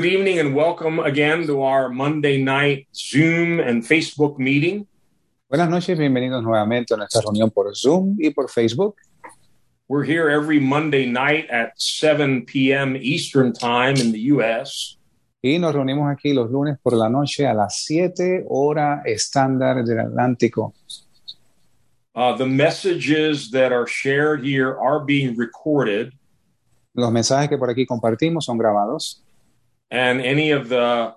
Good evening and welcome again to our Monday night Zoom and Facebook meeting. Buenas noches, bienvenidos nuevamente a nuestra reunión por Zoom y por Facebook. We're here every Monday night at 7 p.m. Eastern Time in the U.S. Y nos reunimos aquí los lunes por la noche a las 7 hora estándar del Atlántico. Uh, the messages that are shared here are being recorded, Los mensajes que por aquí compartimos son grabados and any of the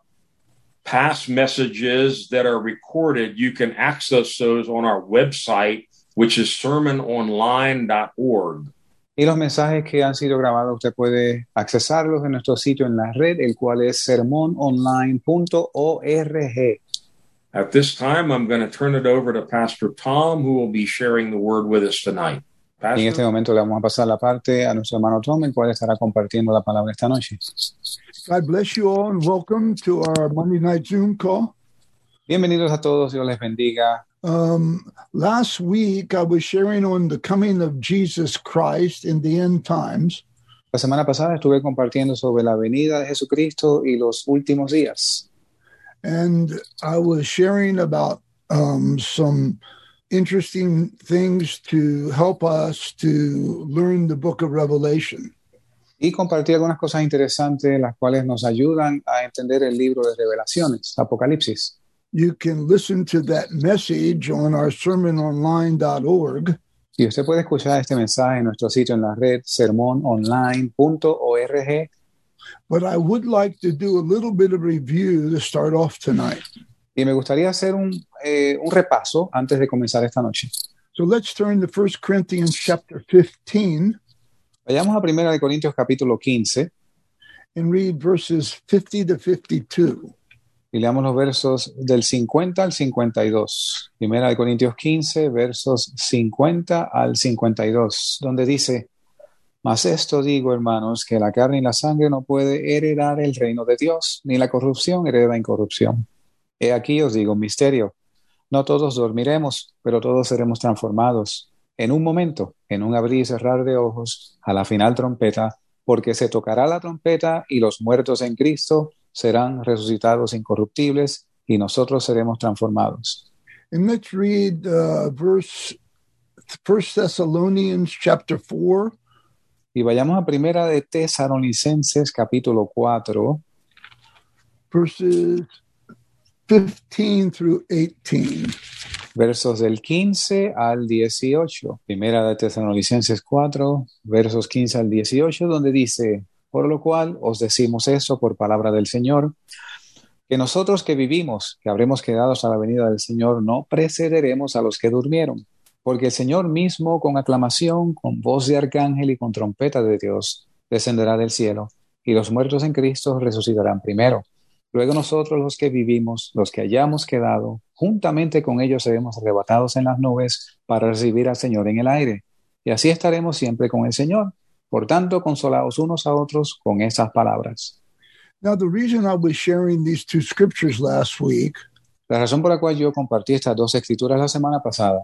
past messages that are recorded, you can access those on our website, which is sermononline.org. y los mensajes que han sido grabados usted puede accesarlos en nuestro sitio en la red, el cual es sermononline.org. At this time, I'm going to turn it over to Pastor Tom, who will be sharing the word with us tonight. Y en este momento le vamos a pasar la parte a nuestro hermano Tom, el cual estará compartiendo la palabra esta noche. God bless you all and welcome to our Monday night Zoom call. Bienvenidos a todos, Dios les bendiga. Um, last week, I was sharing on the coming of Jesus Christ in the end times. La semana pasada estuve compartiendo sobre la venida de Jesucristo y los últimos días. And I was sharing about um, some interesting things to help us to learn the book of Revelation. Y compartí algunas cosas interesantes, las cuales nos ayudan a entender el libro de revelaciones, Apocalipsis. You can listen to that message on our sermononline.org. Y usted puede escuchar este mensaje en nuestro sitio en la red sermononline.org. But I would like to do a little bit of review to start off tonight. Y me gustaría hacer un, eh, un repaso antes de comenzar esta noche. So let's turn to 1 Corinthians chapter 15 Vayamos a 1 de Corintios capítulo 15 and read verses 50 to 52. y leamos los versos del 50 al 52. 1 de Corintios 15, versos 50 al 52, donde dice, Mas esto digo, hermanos, que la carne y la sangre no puede heredar el reino de Dios, ni la corrupción hereda incorrupción. He aquí os digo un misterio. No todos dormiremos, pero todos seremos transformados. En un momento, en un abrir y cerrar de ojos, a la final trompeta, porque se tocará la trompeta y los muertos en Cristo serán resucitados incorruptibles y nosotros seremos transformados. And let's read uh, verse 1 Thessalonians chapter 4, Y vayamos a primera de Tesalonicenses capítulo 4, verses 15 through 18. versos del 15 al 18. Primera de Tesalonicenses 4, versos 15 al 18, donde dice, por lo cual os decimos eso por palabra del Señor, que nosotros que vivimos, que habremos quedado a la venida del Señor, no precederemos a los que durmieron, porque el Señor mismo con aclamación, con voz de arcángel y con trompeta de Dios, descenderá del cielo, y los muertos en Cristo resucitarán primero. Luego nosotros los que vivimos, los que hayamos quedado, juntamente con ellos seremos arrebatados en las nubes para recibir al Señor en el aire. Y así estaremos siempre con el Señor. Por tanto, consolaos unos a otros con estas palabras. Now, the reason I was sharing these two scriptures last week La razón por la cual yo compartí estas dos escrituras la semana pasada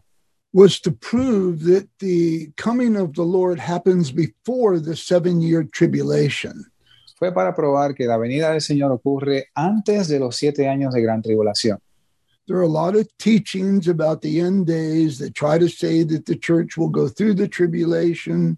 was to prove that the coming of the Lord happens before the seven year tribulation. Fue para probar que la venida del Señor ocurre antes de los siete años de gran tribulación. There are a lot of teachings about the end days that try to say that the church will go through the tribulation.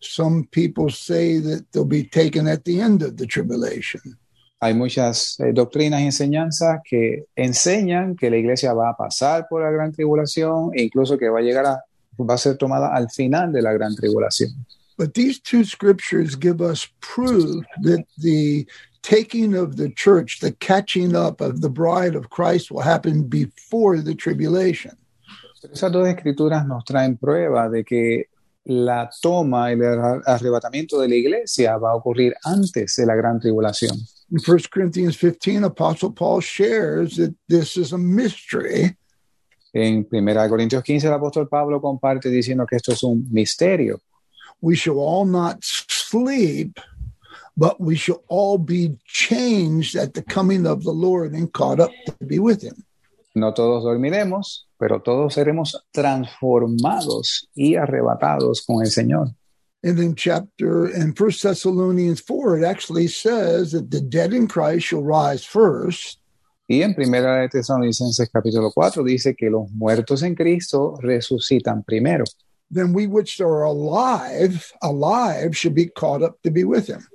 Some people say that they'll be taken at the end of the tribulation. Hay muchas eh, doctrinas y enseñanzas que enseñan que la iglesia va a pasar por la gran tribulación e incluso que va a llegar a, va a ser tomada al final de la gran tribulación. But these two scriptures give us proof that the taking of the church, the catching up of the bride of Christ will happen before the tribulation. Esas dos escrituras nos traen prueba de que la toma, el arrebatamiento de la iglesia va a ocurrir antes de la gran tribulación. In 1 Corinthians 15, Apostle Paul shares that this is a mystery En 1 Corintios 15 el apóstol Pablo comparte diciendo que esto es un misterio. We shall all not sleep, but we shall all be changed at the coming of the Lord and caught up to be with him. No todos dormiremos, pero todos seremos transformados y arrebatados con el Señor. And in chapter in First Thessalonians four, it actually says that the dead in Christ shall rise first, Y en Primera de Tesalonicenses capítulo 4 dice que los muertos en Cristo resucitan primero. Then we which are alive, alive, should be caught up to be with him.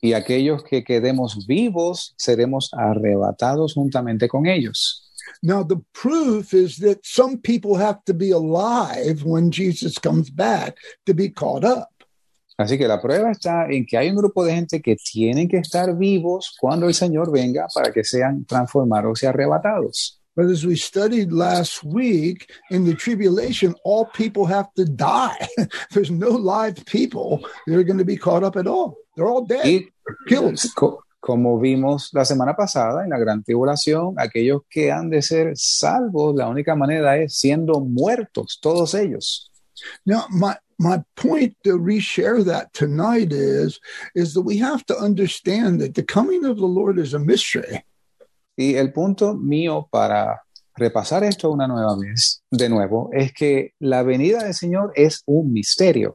Y aquellos que quedemos vivos seremos arrebatados juntamente con ellos. Now, the proof is that some people have to be alive when Jesus comes back to be caught up. Así que la prueba está en que hay un grupo de gente que tienen que estar vivos cuando el Señor venga para que sean transformados y arrebatados. But as we studied last week, in the tribulation, all people have to die. There's no live people that are going to be caught up at all. They're all dead, Y killed. co- como vimos la semana pasada en la gran tribulación, aquellos que han de ser salvos, la única manera es siendo muertos, todos ellos. Now, my my point to reshare that tonight is is that we have to understand that the coming of the Lord is a mystery. Y el punto mío para repasar esto una nueva vez, de nuevo, es que la venida del Señor es un misterio.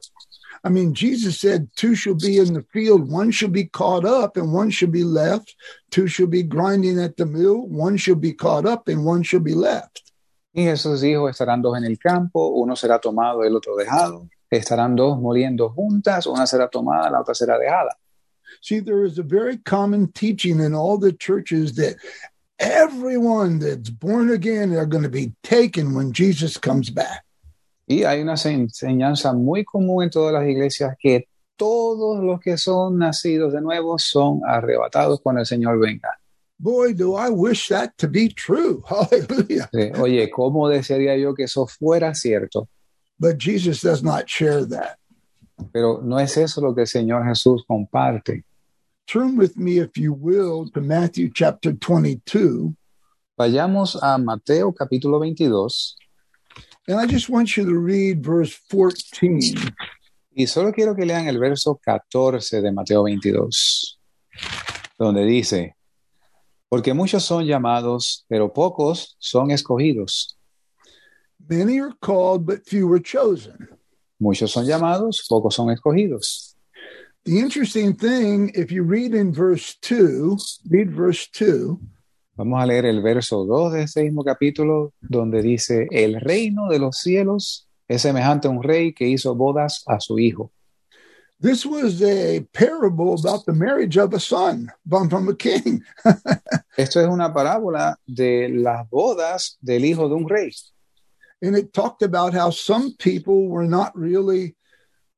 I mean, Jesus said, Two shall be in the field, one shall be caught up, and one shall be left. Two shall be grinding at the mill, one shall be caught up, and one shall be left. Y Jesús dijo, estarán dos en el campo, uno será tomado, el otro dejado. Estarán dos moliendo juntas, una será tomada, la otra será dejada. See, there is a very common teaching in all the churches that everyone that's born again are going to be taken when Jesus comes back. Y hay una enseñanza muy común en todas las iglesias que todos los que son nacidos de nuevo son arrebatados cuando el Señor venga. Boy, do I wish that to be true. Hallelujah. Oye, ¿cómo desearía yo que eso fuera cierto? But Jesus does not share that. Pero no es eso lo que el Señor Jesús comparte. Turn with me, if you will, to Matthew chapter 22. Vayamos a Mateo capítulo 22 And I just want you to read verse 14. y solo quiero que lean el verso 14 de Mateo 22, donde dice, porque muchos son llamados, pero pocos son escogidos. Many are called, but few are chosen. Muchos son llamados, pocos son escogidos. The interesting thing, if you read in verse 2, read verse 2, Vamos a leer el verso 2 de este mismo capítulo, donde dice, el reino de los cielos es semejante a un rey que hizo bodas a su hijo. this was a parable about the marriage of a son from, from a king. Esto es una parábola de las bodas del hijo de un rey. And it talked about how some people were not really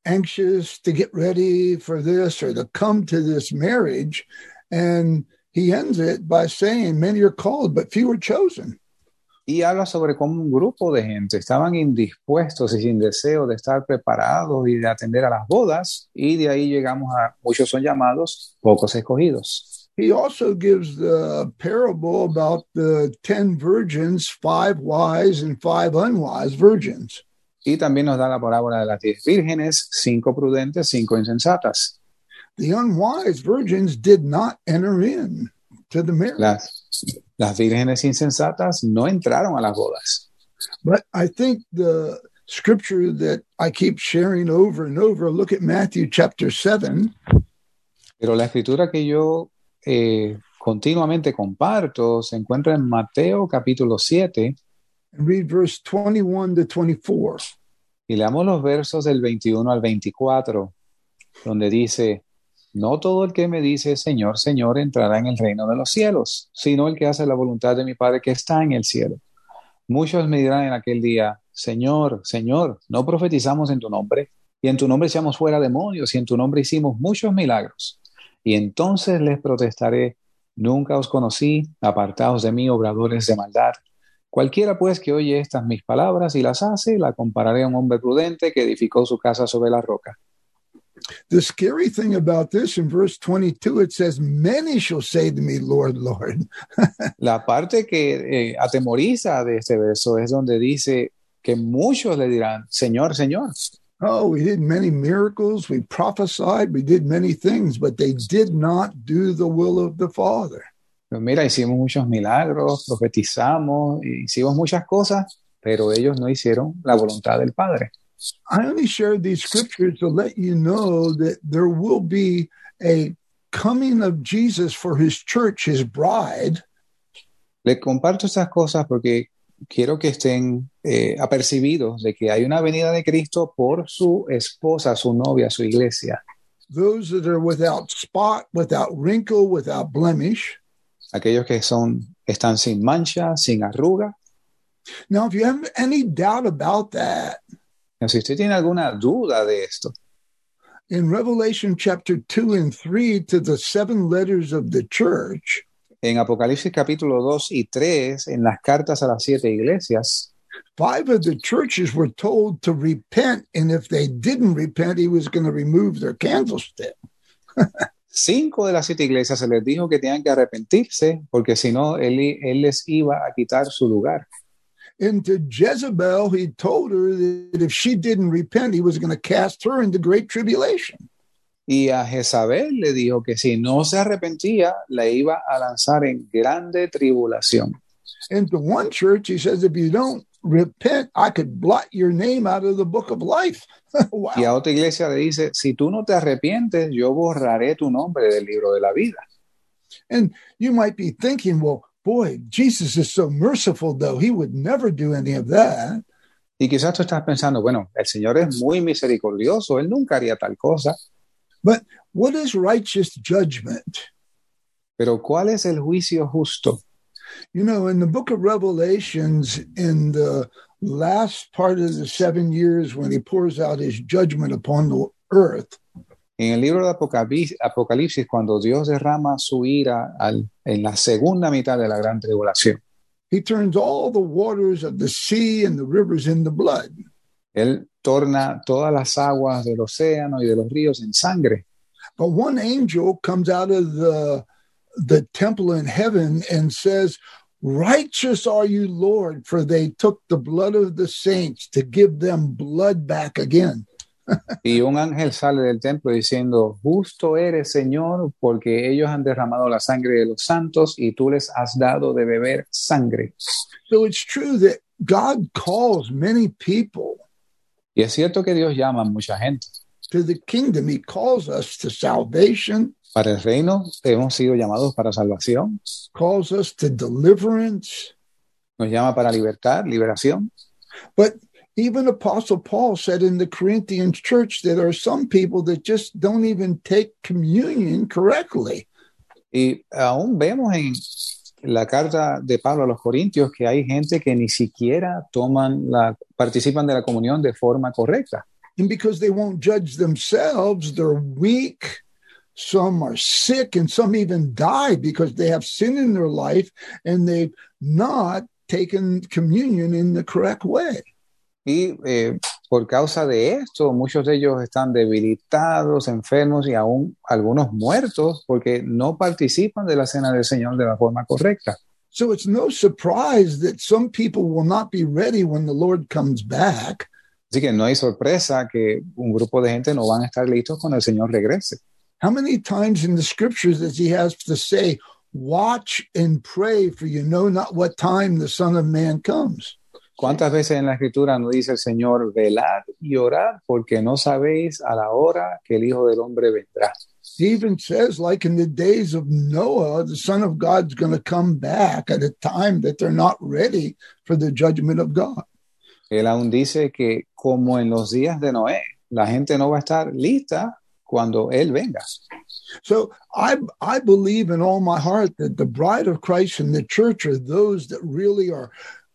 anxious to get ready for this or to come to this marriage. And he ends it by saying, Many are called, but few are chosen. Y habla sobre cómo un grupo de gente estaban indispuestos y sin deseo de estar preparados y de atender a las bodas. Y de ahí llegamos a muchos son llamados, pocos escogidos. He also gives the parable about the 10 virgins, five wise and five unwise virgins. Y también nos da la parábola de las diez vírgenes, cinco prudentes, cinco insensatas. The unwise virgins did not enter in to the marriage. Las, las vírgenes insensatas no entraron a las bodas. But I think the scripture that I keep sharing over and over, look at Matthew chapter 7, Pero la escritura que yo eh, continuamente comparto se encuentra en Mateo capítulo 7 verse 21 to 24. y leamos los versos del 21 al 24, donde dice, no todo el que me dice Señor, Señor entrará en el reino de los cielos, sino el que hace la voluntad de mi Padre que está en el cielo. Muchos me dirán en aquel día, Señor, Señor, no profetizamos en tu nombre, y en tu nombre echamos fuera demonios, y en tu nombre hicimos muchos milagros. Y entonces les protestaré, nunca os conocí, apartaos de mí, obradores de maldad. Cualquiera pues que oye estas mis palabras y las hace, la compararé a un hombre prudente que edificó su casa sobre la roca. The scary thing about this in verse 22, it says, Many shall say to me, Lord, Lord. La parte que eh, atemoriza de este verso es donde dice que muchos le dirán, Señor, Señor. Oh, we did many miracles, we prophesied, we did many things, but they did not do the will of the Father. Pues mira, hicimos muchos milagros, profetizamos, hicimos muchas cosas, pero ellos no hicieron la voluntad del Padre. I only shared these scriptures to let you know that there will be a coming of Jesus for his church, his bride, Le comparto estas cosas porque quiero que estén eh, apercibidos de que hay una venida de Cristo por su esposa, su novia, su iglesia. those that are without spot, without wrinkle, without blemish. Aquellos que son, están sin mancha, sin arruga. Now, if you have any doubt about that, Si usted tiene alguna duda de esto, in Revelation chapter 2 and 3 to the seven letters of the church, en Apocalipsis capítulo 2 y 3, en las cartas a las siete iglesias, five of the churches were told to repent, and if they didn't repent, he was going to remove their candlestick. cinco de las siete iglesias se les dijo que tenían que arrepentirse porque si no, él, él les iba a quitar su lugar. And to Jezebel, he told her that if she didn't repent, he was going to cast her into great tribulation. Y a Jezabel le dijo que si no se arrepentía, la iba a lanzar en grande tribulación. And to one church, he says, if you don't repent, I could blot your name out of the book of life. wow. Y a otra iglesia le dice, si tú no te arrepientes, yo borraré tu nombre del libro de la vida. And you might be thinking, well, boy, Jesus is so merciful, though. He would never do any of that. Y quizás tú estás pensando, bueno, el Señor es muy misericordioso, Él nunca haría tal cosa, But what is righteous judgment? pero ¿cuál es el juicio justo? You know, in the book of Revelations, in the last part of the seven years when he pours out his judgment upon the earth, En el libro de Apocalipsis, cuando Dios derrama su ira al- en la segunda mitad de la gran tribulación, he turns all the waters of the sea and the rivers into blood. Él torna todas las aguas del océano y de los ríos en sangre. But one angel comes out of the the temple in heaven and says, Righteous are you, Lord, for they took the blood of the saints to give them blood back again. Y un ángel sale del templo diciendo, justo eres, Señor, porque ellos han derramado la sangre de los santos y tú les has dado de beber sangre. So it's true that God calls many people Y es cierto que Dios llama a mucha gente. to the kingdom. He calls us to salvation, Para el reino hemos sido llamados para salvación, calls us to deliverance. nos llama para libertad, liberación. But even Apostle Paul said in the Corinthians church that there are some people that just don't even take communion correctly. Y aún vemos en la carta de Pablo a los Corintios que hay gente que ni siquiera toman la, participan de la comunión de forma correcta. And because they won't judge themselves, they're weak. Some are sick, and some even die because they have sin in their life and they've not taken communion in the correct way. Y eh, por causa de esto, muchos de ellos están debilitados, enfermos y aún algunos muertos porque no participan de la cena del Señor de la forma correcta. So it's no surprise that some people will not be ready when the Lord comes back. Así que no hay sorpresa que un grupo de gente no van a estar listos cuando el Señor regrese. How many times in the scriptures does he has to say, Watch and pray, for you know not what time the Son of Man comes? ¿Cuántas veces en la Escritura nos dice el Señor, velad y orad porque no sabéis a la hora que el Hijo del Hombre vendrá? He even says, like in the days of Noah, the Son of God's going to come back at a time that they're not ready for the judgment of God. Él aún dice que como en los días de Noé, la gente no va a estar lista cuando Él venga. So I I believe in all my heart that the bride of Christ and the church are those that really are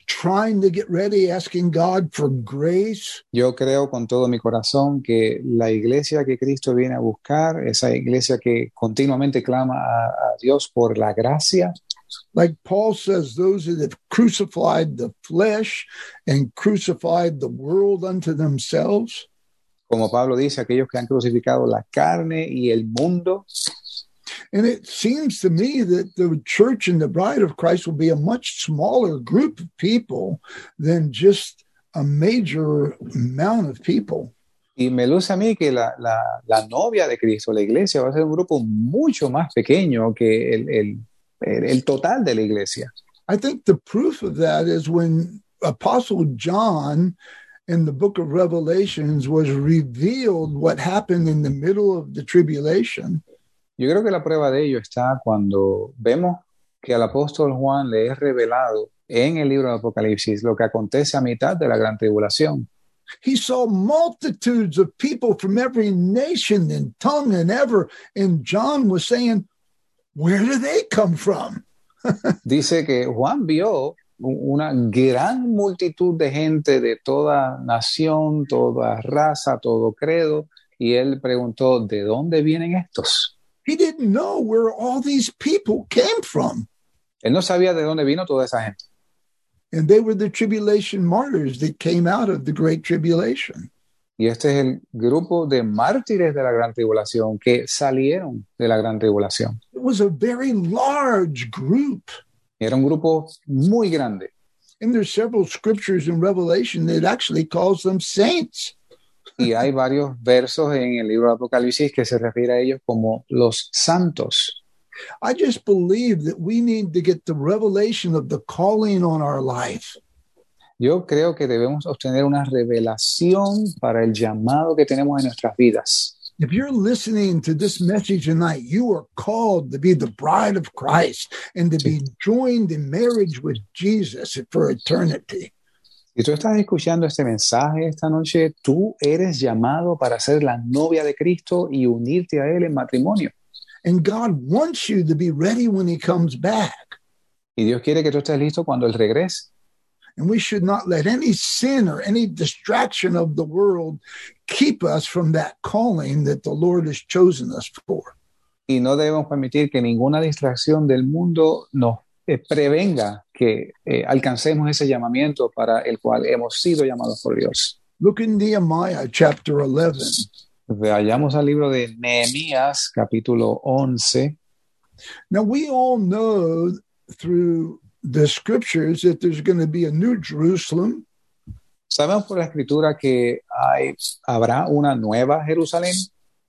trying to get ready, asking God for grace, Yo creo con todo mi corazón que la iglesia que Cristo viene a buscar, esa iglesia que continuamente clama a, a Dios por la gracia, like Paul says, those that have crucified the flesh and crucified the world unto themselves. Como Pablo dice, aquellos que han crucificado la carne y el mundo. And it seems to me that the church and the bride of Christ will be a much smaller group of people than just a major amount of people. Y me luce a mí que la, la, la novia de Cristo, la iglesia, va a ser un grupo mucho más pequeño que el, el, el, el total de la iglesia. I think the proof of that is when Apostle John in the book of Revelations was revealed what happened in the middle of the tribulation. Yo creo que la prueba de ello está cuando vemos que al apóstol Juan le es revelado en el libro de Apocalipsis lo que acontece a mitad de la gran tribulación. He saw multitudes of people from every nation and tongue and ever. And John was saying, Where do they come from? Dice que Juan vio una gran multitud de gente de toda nación, toda raza, todo credo, y él preguntó, ¿de dónde vienen estos? He didn't know where all these people came from. Él no sabía de dónde vino toda esa gente. And they were the tribulation martyrs that came out of the great tribulation. Y este es el grupo de mártires de la gran tribulación que salieron de la gran tribulación. It was a very large group. Era un grupo muy grande. And there's several scriptures in Revelation that actually calls them saints. Y hay varios versos en el libro de Apocalipsis que se refiere a ellos como los santos. I just believe that we need to get the revelation of the calling on our life. Yo creo que debemos obtener una revelación para el llamado que tenemos en nuestras vidas. If you're listening to this message tonight, you are called to be the bride of Christ and to be joined in marriage with Jesus for eternity. Si tú estás escuchando este mensaje esta noche, tú eres llamado para ser la novia de Cristo y unirte a Él en matrimonio. And God wants you to be ready when He comes back. Y Dios quiere que tú estés listo cuando Él regrese. And we should not let any sin or any distraction of the world keep us from that calling that the Lord has chosen us for. Y no debemos permitir que ninguna distracción del mundo nos eh, prevenga que eh, alcancemos ese llamamiento para el cual hemos sido llamados por Dios. Look in Nehemiah chapter 11. Vayamos al libro de Nehemías, capítulo 11. Now, we all know through the scriptures that there's going to be a new Jerusalem Sabemos por la escritura que hay, habrá una nueva Jerusalén,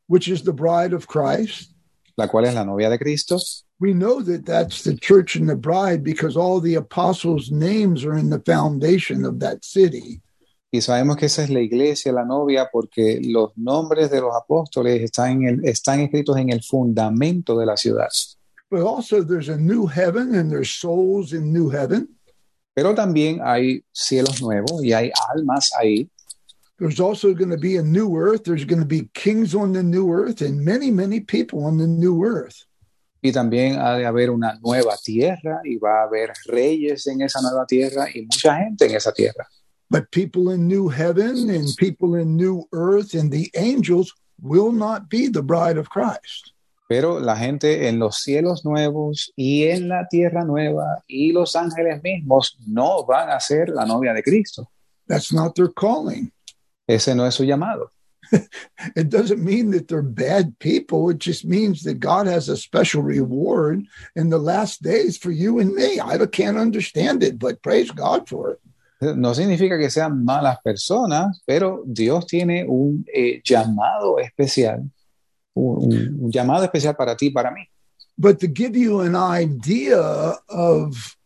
which is the bride of Christ. la cual es la novia de Cristo. We know that that's the church and the bride because all the apostles' names are in the foundation of that city. Y sabemos que esa es la iglesia, la novia, porque los nombres de los apóstoles están, en el- están escritos en el fundamento de la ciudad. But also, there's a new heaven and there's souls in new heaven. Pero también hay cielos nuevos y hay almas ahí. There's also going to be a new earth. There's going to be kings on the new earth and many, many people on the new earth. Y también ha de haber una nueva tierra y va a haber reyes en esa nueva tierra y mucha gente en esa tierra. But people in new heaven and people in new earth and the angels will not be the bride of Christ. Pero la gente en los cielos nuevos y en la tierra nueva y los ángeles mismos no van a ser la novia de Cristo. That's not their calling. Ese no es su llamado. It doesn't mean that they're bad people. It just means that God has a special reward in the last days for you and me. I can't understand it, but praise God for it. No significa que sean malas personas, pero Dios tiene un eh, llamado especial, un, un llamado especial para ti y para mí. But to give you an idea of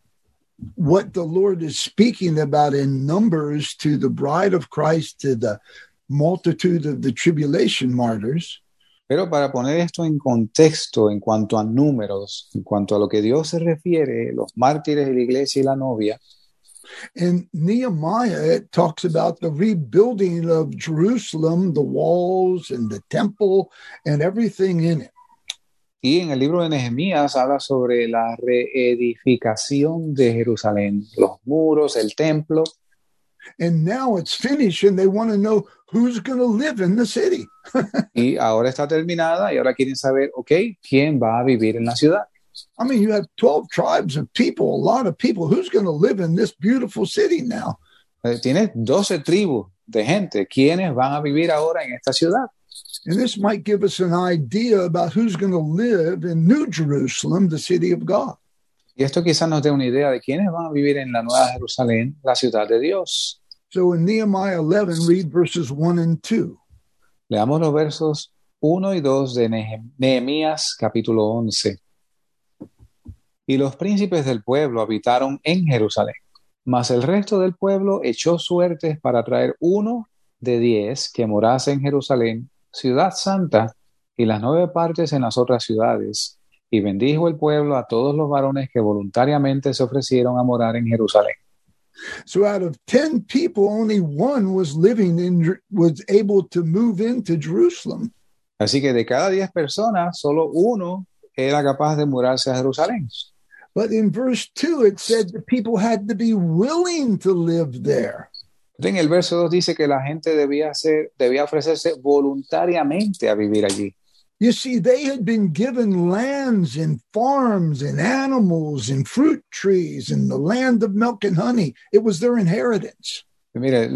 what the Lord is speaking about in Numbers to the bride of Christ, to the multitude of the tribulation martyrs, Pero para poner esto en contexto en cuanto a números, en cuanto a lo que Dios se refiere, los mártires de la iglesia y la novia, in Nehemiah, it talks about the rebuilding of Jerusalem, the walls and the temple and everything in it. y en el libro de Nehemías habla sobre la reedificación de Jerusalén, los muros, el templo, And now it's finished, and they want to know who's going to live in the city. y ahora está terminada y ahora quieren saber, ok, ¿quién va a vivir en la ciudad? I mean, you have 12 tribes of people, a lot of people. Who's going to live in this beautiful city now? Eh, Tienes 12 tribus de gente, ¿quiénes van a vivir ahora en esta ciudad? And this might give us an idea about who's going to live in New Jerusalem, the city of God. Y esto quizás nos dé una idea de quiénes van a vivir en la Nueva Jerusalén, la ciudad de Dios. So in Nehemiah 11, read verses 1 and 2. Leamos los versos 1 y 2 de Nehemías capítulo 11. Y los príncipes del pueblo habitaron en Jerusalén, Mas el resto del pueblo echó suertes para traer uno de diez que morase en Jerusalén, ciudad santa, y las nueve partes en las otras ciudades. Y bendijo el pueblo a todos los varones que voluntariamente se ofrecieron a morar en Jerusalén. So out of 10 people, only one was living in, was able to move into Jerusalem. Así que de cada diez personas, solo uno era capaz de mudarse a Jerusalén. But in verse 2, it said the people had to be willing to live there. En el verso 2 dice que la gente debía, ser, debía ofrecerse voluntariamente a vivir allí. You see, they had been given lands and farms and animals and fruit trees and the land of milk and honey. It was their inheritance. Mire,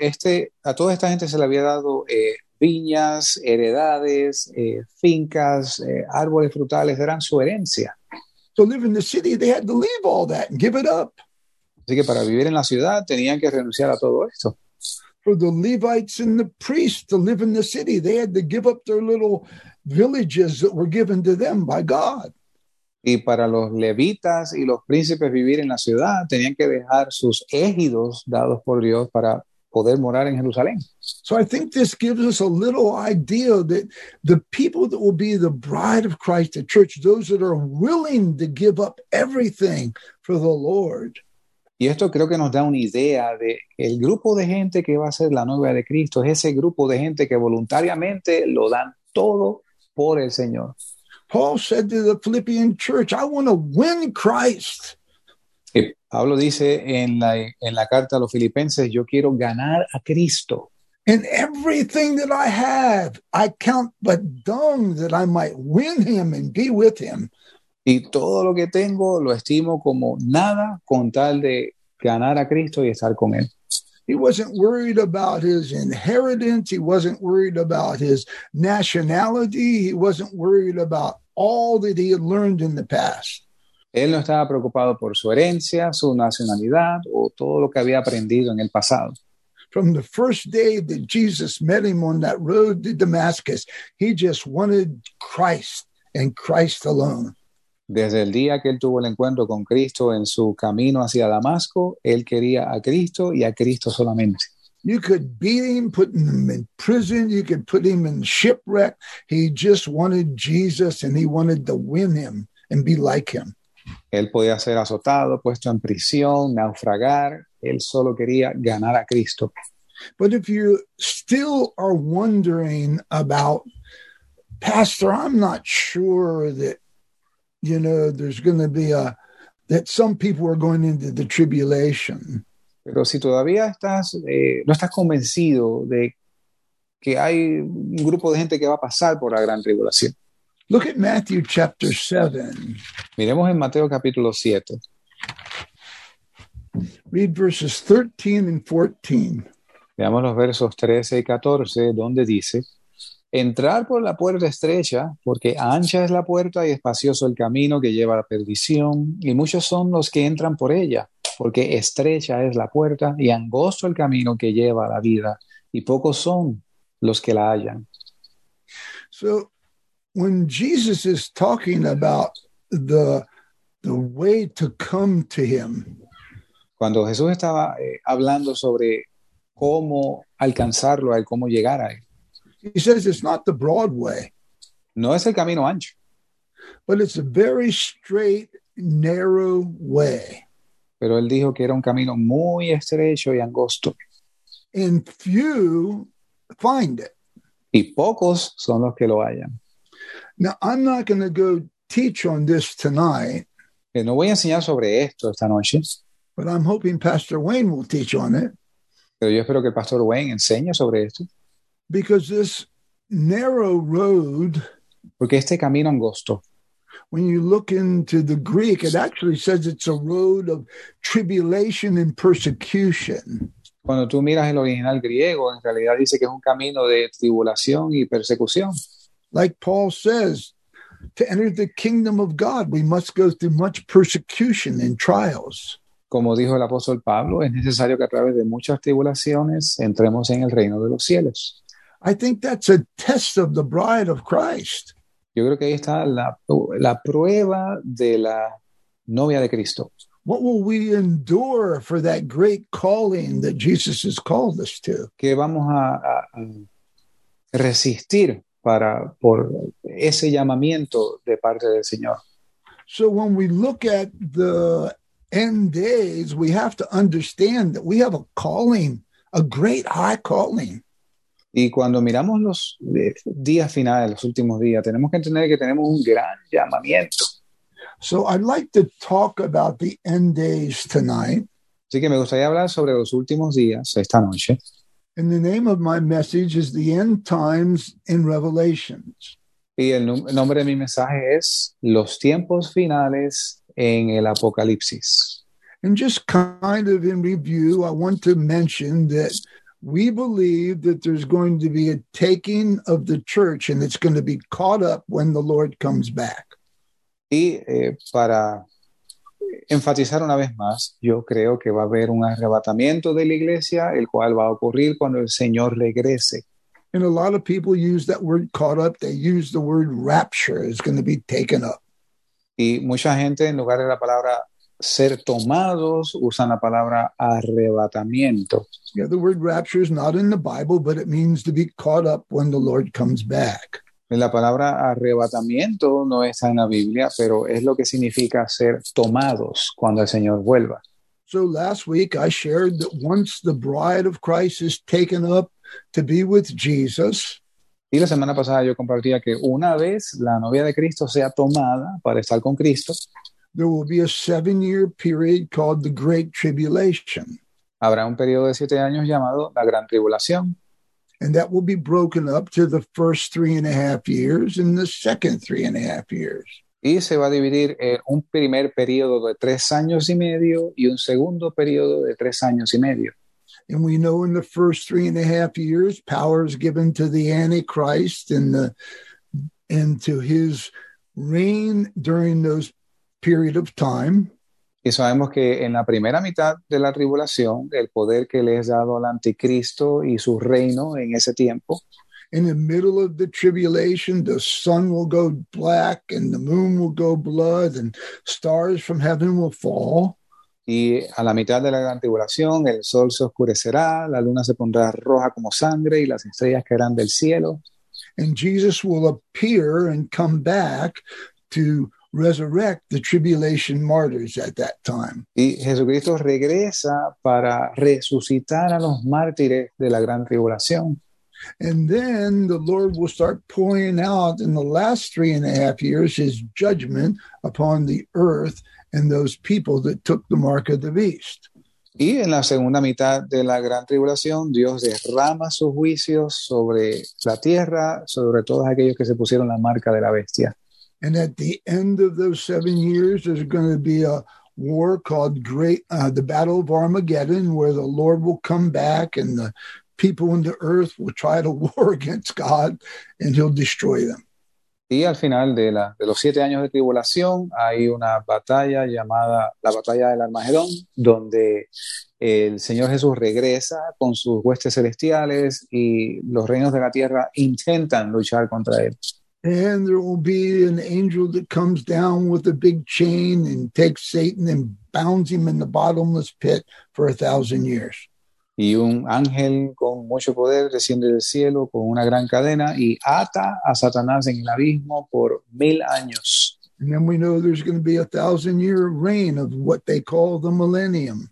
este, a toda esta gente se le había dado eh, viñas, heredades, eh, fincas, eh, árboles frutales, eran su herencia. To live in the city, they had to leave all that and give it up. Así que para vivir en la ciudad tenían que renunciar a todo esto. For the Levites and the priests to live in the city, they had to give up their little villages that were given to them by God. Y para los levitas y los príncipes vivir en la ciudad, tenían que dejar sus égidos dados por Dios para poder morar en Jerusalén. So I think this gives us a little idea that the people that will be the bride of Christ, the church, those that are willing to give up everything for the Lord. Y esto creo que nos da una idea de el grupo de gente que va a ser la novia de Cristo, es ese grupo de gente que voluntariamente lo dan todo por el Señor. Paul said to the Philippian church, I want to win Christ. Pablo dice en la, en la carta a los filipenses, yo quiero ganar a Cristo. And everything that I have, I count but dung that I might win him and be with him. Y todo lo que tengo lo estimo como nada con tal de ganar a Cristo y estar con Él. He wasn't worried about his inheritance. He wasn't worried about his nationality. He wasn't worried about all that he had learned in the past. Él no estaba preocupado por su herencia, su nacionalidad o todo lo que había aprendido en el pasado. From the first day that Jesus met him on that road to Damascus, he just wanted Christ and Christ alone. Desde el día que él tuvo el encuentro con Cristo en su camino hacia Damasco, él quería a Cristo y a Cristo solamente. You could beat him, put him in prison, you could put him in shipwreck. He just wanted Jesus and he wanted to win him and be like him. Él podía ser azotado, puesto en prisión, naufragar. Él solo quería ganar a Cristo. But if you still are wondering about, Pastor, I'm not sure that, you know, there's going to be a, that some people are going into the tribulation. Pero si todavía estás, eh, no estás convencido de que hay un grupo de gente que va a pasar por la gran tribulación. Look at Matthew chapter 7. Miremos en Mateo capítulo 7. Read verses 13 and 14. Veamos los versos 13 y 14, donde dice, entrar por la puerta estrecha, porque ancha es la puerta y espacioso el camino que lleva a la perdición, y muchos son los que entran por ella, porque estrecha es la puerta y angosto el camino que lleva a la vida, y pocos son los que la hallan. So when Jesus is talking about the, the way to come to him, Cuando Jesús estaba eh, hablando sobre cómo alcanzarlo a él, cómo llegar a él, he says it's not the broad way, no es el camino ancho, but it's a very straight, narrow way. pero él dijo que era un camino muy estrecho y angosto, And few find it. y pocos son los que lo hallan. Now, I'm not going to go teach on this tonight, Eh, No voy a enseñar sobre esto esta noche, but I'm hoping Pastor Wayne will teach on it pero yo espero que el pastor Wayne enseñe sobre esto, because this narrow road, porque este camino angosto, when you look into the Greek, it actually says it's a road of tribulation and persecution. cuando tú miras el original griego, en realidad dice que es un camino de tribulación y persecución. Like Paul says, to enter the kingdom of God, we must go through much persecution and trials. Como dijo el apóstol Pablo, es necesario que a través de muchas tribulaciones entremos en el reino de los cielos. I think that's a test of the bride of Christ. Yo creo que ahí está la, la prueba de la novia de Cristo. What will we endure for that great calling that Jesus has called us to? ¿Qué vamos a, a- a resistir para, por ese llamamiento de parte del Señor? So when we look at the end days, we have to understand that we have a calling, a great high calling. Y cuando miramos los eh, días finales, los últimos días, tenemos que entender que tenemos un gran llamamiento. So I'd like to talk about the end days tonight. Así que me gustaría hablar sobre los últimos días esta noche. And the name of my message is The End Times in Revelations. Y el, nom- el nombre de mi mensaje es Los tiempos finales en el Apocalipsis. And just kind of in review, I want to mention that we believe that there's going to be a taking of the church and it's going to be caught up when the Lord comes back. Y eh, para enfatizar una vez más, yo creo que va a haber un arrebatamiento de la iglesia, el cual va a ocurrir cuando el Señor regrese. And a lot of people use that word caught up. They use the word rapture is going to be taken up. Y mucha gente, en lugar de la palabra ser tomados, usan la palabra arrebatamiento. Yeah, the word rapture is not in the Bible, but it means to be caught up when the Lord comes back. La palabra arrebatamiento no está en la Biblia, pero es lo que significa ser tomados cuando el Señor vuelva. So last week I shared that once the bride of Christ is taken up to be with Jesus, Y la semana pasada yo compartía que una vez la novia de Cristo sea tomada para estar con Cristo, there will be a seven year period called the Great Tribulation. habrá un periodo de siete años llamado la Gran Tribulación. And that will be broken up to the first three and a half years and the second three and a half years. Y se va a dividir en un primer periodo de tres años y medio y un segundo periodo de tres años y medio. And we know in the first three and a half years, power is given to the Antichrist and the and to his reign during those period of time. Y sabemos que en la primera mitad de la tribulación, el poder que le es dado al anticristo y su reino en ese tiempo, In the middle of the tribulation, the sun will go black and the moon will go blood and stars from heaven will fall. y a la mitad de la gran tribulación, el sol se oscurecerá, la luna se pondrá roja como sangre y las estrellas caerán del cielo. And Jesus will appear and come back to resurrect the tribulation martyrs at that time. Y Jesucristo regresa para resucitar a los mártires de la gran tribulación. And then the Lord will start pouring out in the last three and a half years his judgment upon the earth and those people that took the mark of the beast. Y en la segunda mitad de la gran tribulación, Dios derrama sus juicios sobre la tierra, sobre todos aquellos que se pusieron la marca de la bestia. And at the end of those seven years, there's going to be a war called Great, uh, the Battle of Armageddon, where the Lord will come back and the people in the earth will try to war against God and he'll destroy them. Y al final de, la, de los siete años de tribulación hay una batalla llamada la batalla del Armagedón, donde el Señor Jesús regresa con sus huestes celestiales y los reinos de la tierra intentan luchar contra él. And there will be an angel that comes down with a big chain and takes Satan and bounds him in the bottomless pit for a thousand years. Y un ángel con mucho poder desciende del cielo con una gran cadena y ata a Satanás en el abismo por mil años. And then we know there's going to be a thousand year reign of what they call the millennium.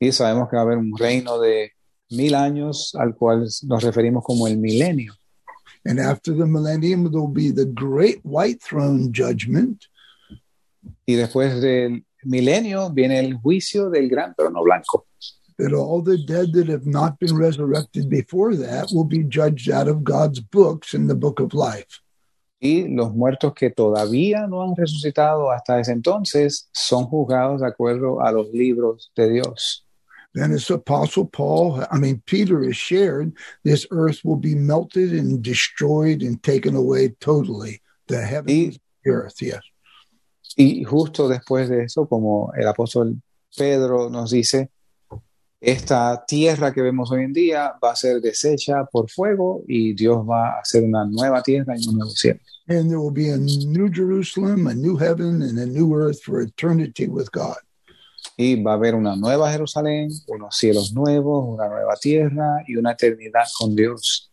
Y sabemos que va a haber un reino de mil años al cual nos referimos como el milenio. And after the millennium, there'll be the great white throne judgment. Y después del milenio viene el juicio del gran trono blanco. That all the dead that have not been resurrected before that will be judged out of God's books in the book of life. Y los muertos que todavía no han resucitado hasta ese entonces son juzgados de acuerdo a los libros de Dios. Then, as Apostle Paul, I mean, Peter has shared, this earth will be melted and destroyed and taken away totally. The heavens, the earth, yes. Y justo después de eso, como el apóstol Pedro nos dice, esta tierra que vemos hoy en día va a ser deshecha por fuego y Dios va a hacer una nueva tierra y un nuevo cielo. And there will be a new Jerusalem, a new heaven, and a new earth for eternity with God. Y va a haber una nueva Jerusalén, unos cielos nuevos, una nueva tierra y una eternidad con Dios.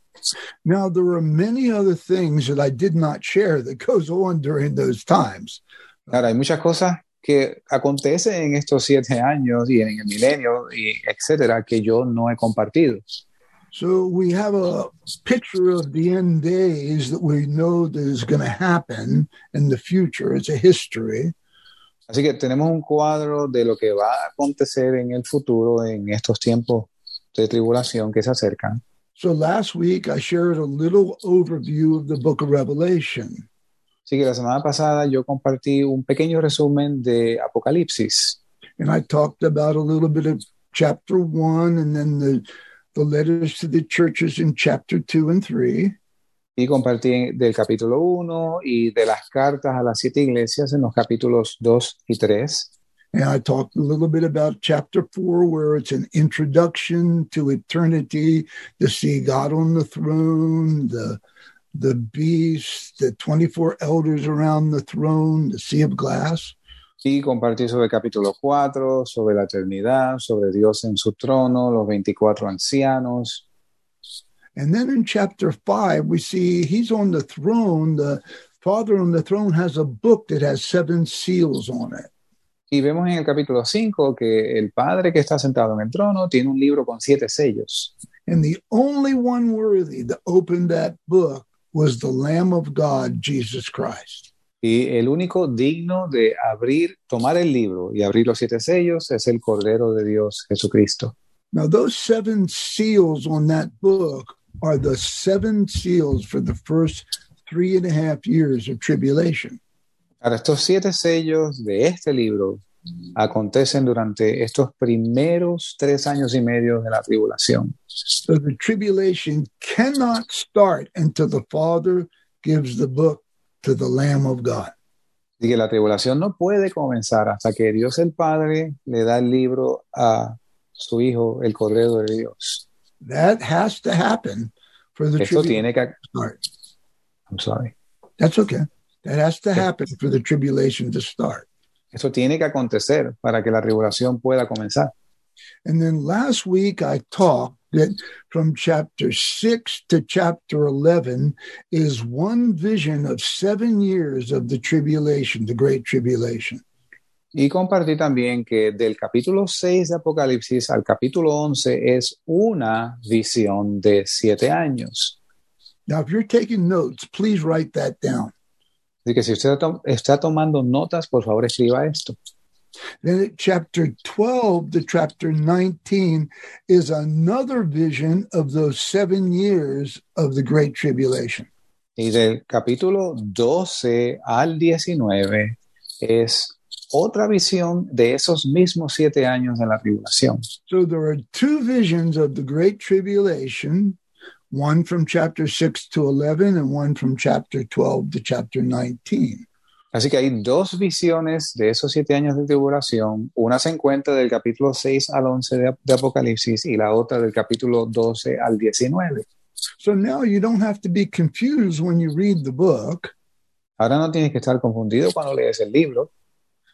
Now, there are many other things that I did not share that goes on during those times. Ahora, hay muchas cosas que acontecen en estos siete años y en el milenio, y etcétera, que yo no he compartido. So we have a picture of the end days that we know that is going to happen in the future. It's a history. Así que tenemos un cuadro de lo que va a acontecer en el futuro, en estos tiempos de tribulación que se acercan. So last week I shared a little overview of the book of Revelation. Así que la semana pasada yo compartí un pequeño resumen de Apocalipsis And I talked about a little bit of chapter one and then the, the letters to the churches in chapter two and three. Y compartí del capítulo 1 y de las cartas a las siete iglesias en los capítulos 2 y 3. And I talked a little bit about chapter four, where it's an introduction to eternity, to see God on the throne, the the beast, the 24 elders around the throne, the sea of glass. Y compartí sobre el capítulo 4, sobre la eternidad, sobre Dios en su trono, los 24 ancianos. And then in chapter five, we see he's on the throne. The Father on the throne has a book that has seven seals on it. Y vemos en el capítulo 5 que el Padre que está sentado en el trono tiene un libro con siete sellos. And the only one worthy to open that book was the Lamb of God, Jesus Christ. Y el único digno de abrir, tomar el libro y abrir los siete sellos es el Cordero de Dios, Jesucristo. Now, those seven seals on that book are the seven seals for the first three and a half years of tribulation. Ahora, estos siete sellos de este libro acontecen durante estos primeros tres años y medio de la tribulación. So the tribulation cannot start until the Father gives the book to the Lamb of God. Así que la tribulación no puede comenzar hasta que Dios el Padre le da el libro a su Hijo, el Cordero de Dios. That has to happen for the tribulation que... to start. I'm sorry. That's okay. That has to happen for the tribulation to start. Eso tiene que acontecer para que la tribulación pueda comenzar. And then last week I talked that from chapter 6 to chapter 11 is one vision of seven years of the tribulation, the great tribulation. Y compartí también que del capítulo 6 de Apocalipsis al capítulo 11 es una visión de siete años. Now, if you're taking notes, please write that down. Así que si usted to- está tomando notas, por favor escriba esto. Then at chapter 12 to chapter 19 is another vision of those seven years of the great tribulation. Y del capítulo 12 al 19 es otra visión de esos mismos siete años de la tribulación. So there are two visions of the Great Tribulation, one from chapter 6 to 11 and one from chapter 12 to chapter 19. Así que hay dos visiones de esos siete años de tribulación. Una se encuentra del capítulo 6 al 11 de, de Apocalipsis y la otra del capítulo 12 al 19. So now you don't have to be confused when you read the book. Ahora no tienes que estar confundido cuando lees el libro.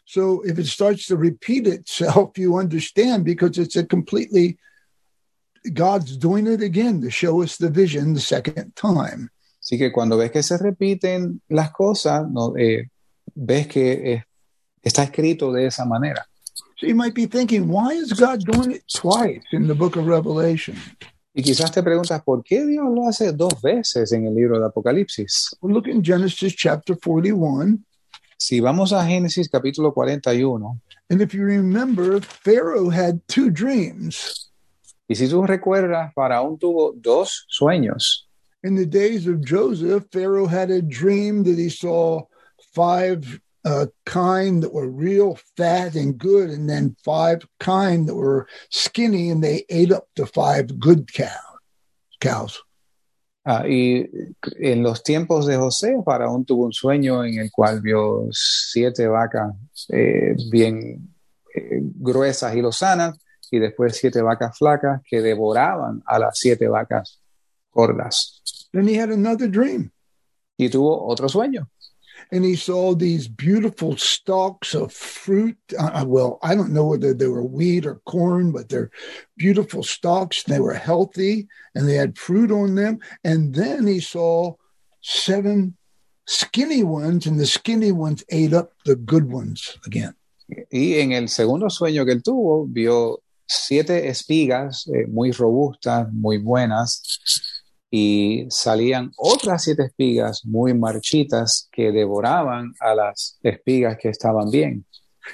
So if it starts to repeat itself, you understand because it's a completely, God's doing it again to show us the vision the second time. Así que cuando ves que se repiten las cosas, no, eh, ves que eh, está escrito de esa manera. So you might be thinking, why is God doing it twice in the book of Revelation? Y quizás te preguntas, ¿por qué Dios lo hace dos veces en el libro de Apocalipsis? Well, look in Genesis chapter 41. Si vamos a Génesis capítulo 41, And if you remember, Pharaoh had two dreams. y si tú recuerdas, Faraón tuvo dos sueños. In the days of Joseph, Pharaoh had a dream that he saw five uh, kind that were real fat and good, and then five kind that were skinny, and they ate up the five good cow, cows. Ah, y en los tiempos de José, Faraón tuvo un sueño en el cual vio siete vacas eh, bien eh, gruesas y lozanas, y después siete vacas flacas que devoraban a las siete vacas gordas. Then he had another dream, Y tuvo otro sueño. And he saw these beautiful stalks of fruit. Uh, well, I don't know whether they were wheat or corn, but they're beautiful stalks. They were healthy and they had fruit on them. And then he saw seven skinny ones, and the skinny ones ate up the good ones again. Y en el segundo sueño que él tuvo, vio siete espigas eh, muy robustas, muy buenas, y salían otras siete espigas muy marchitas que devoraban a las espigas que estaban bien.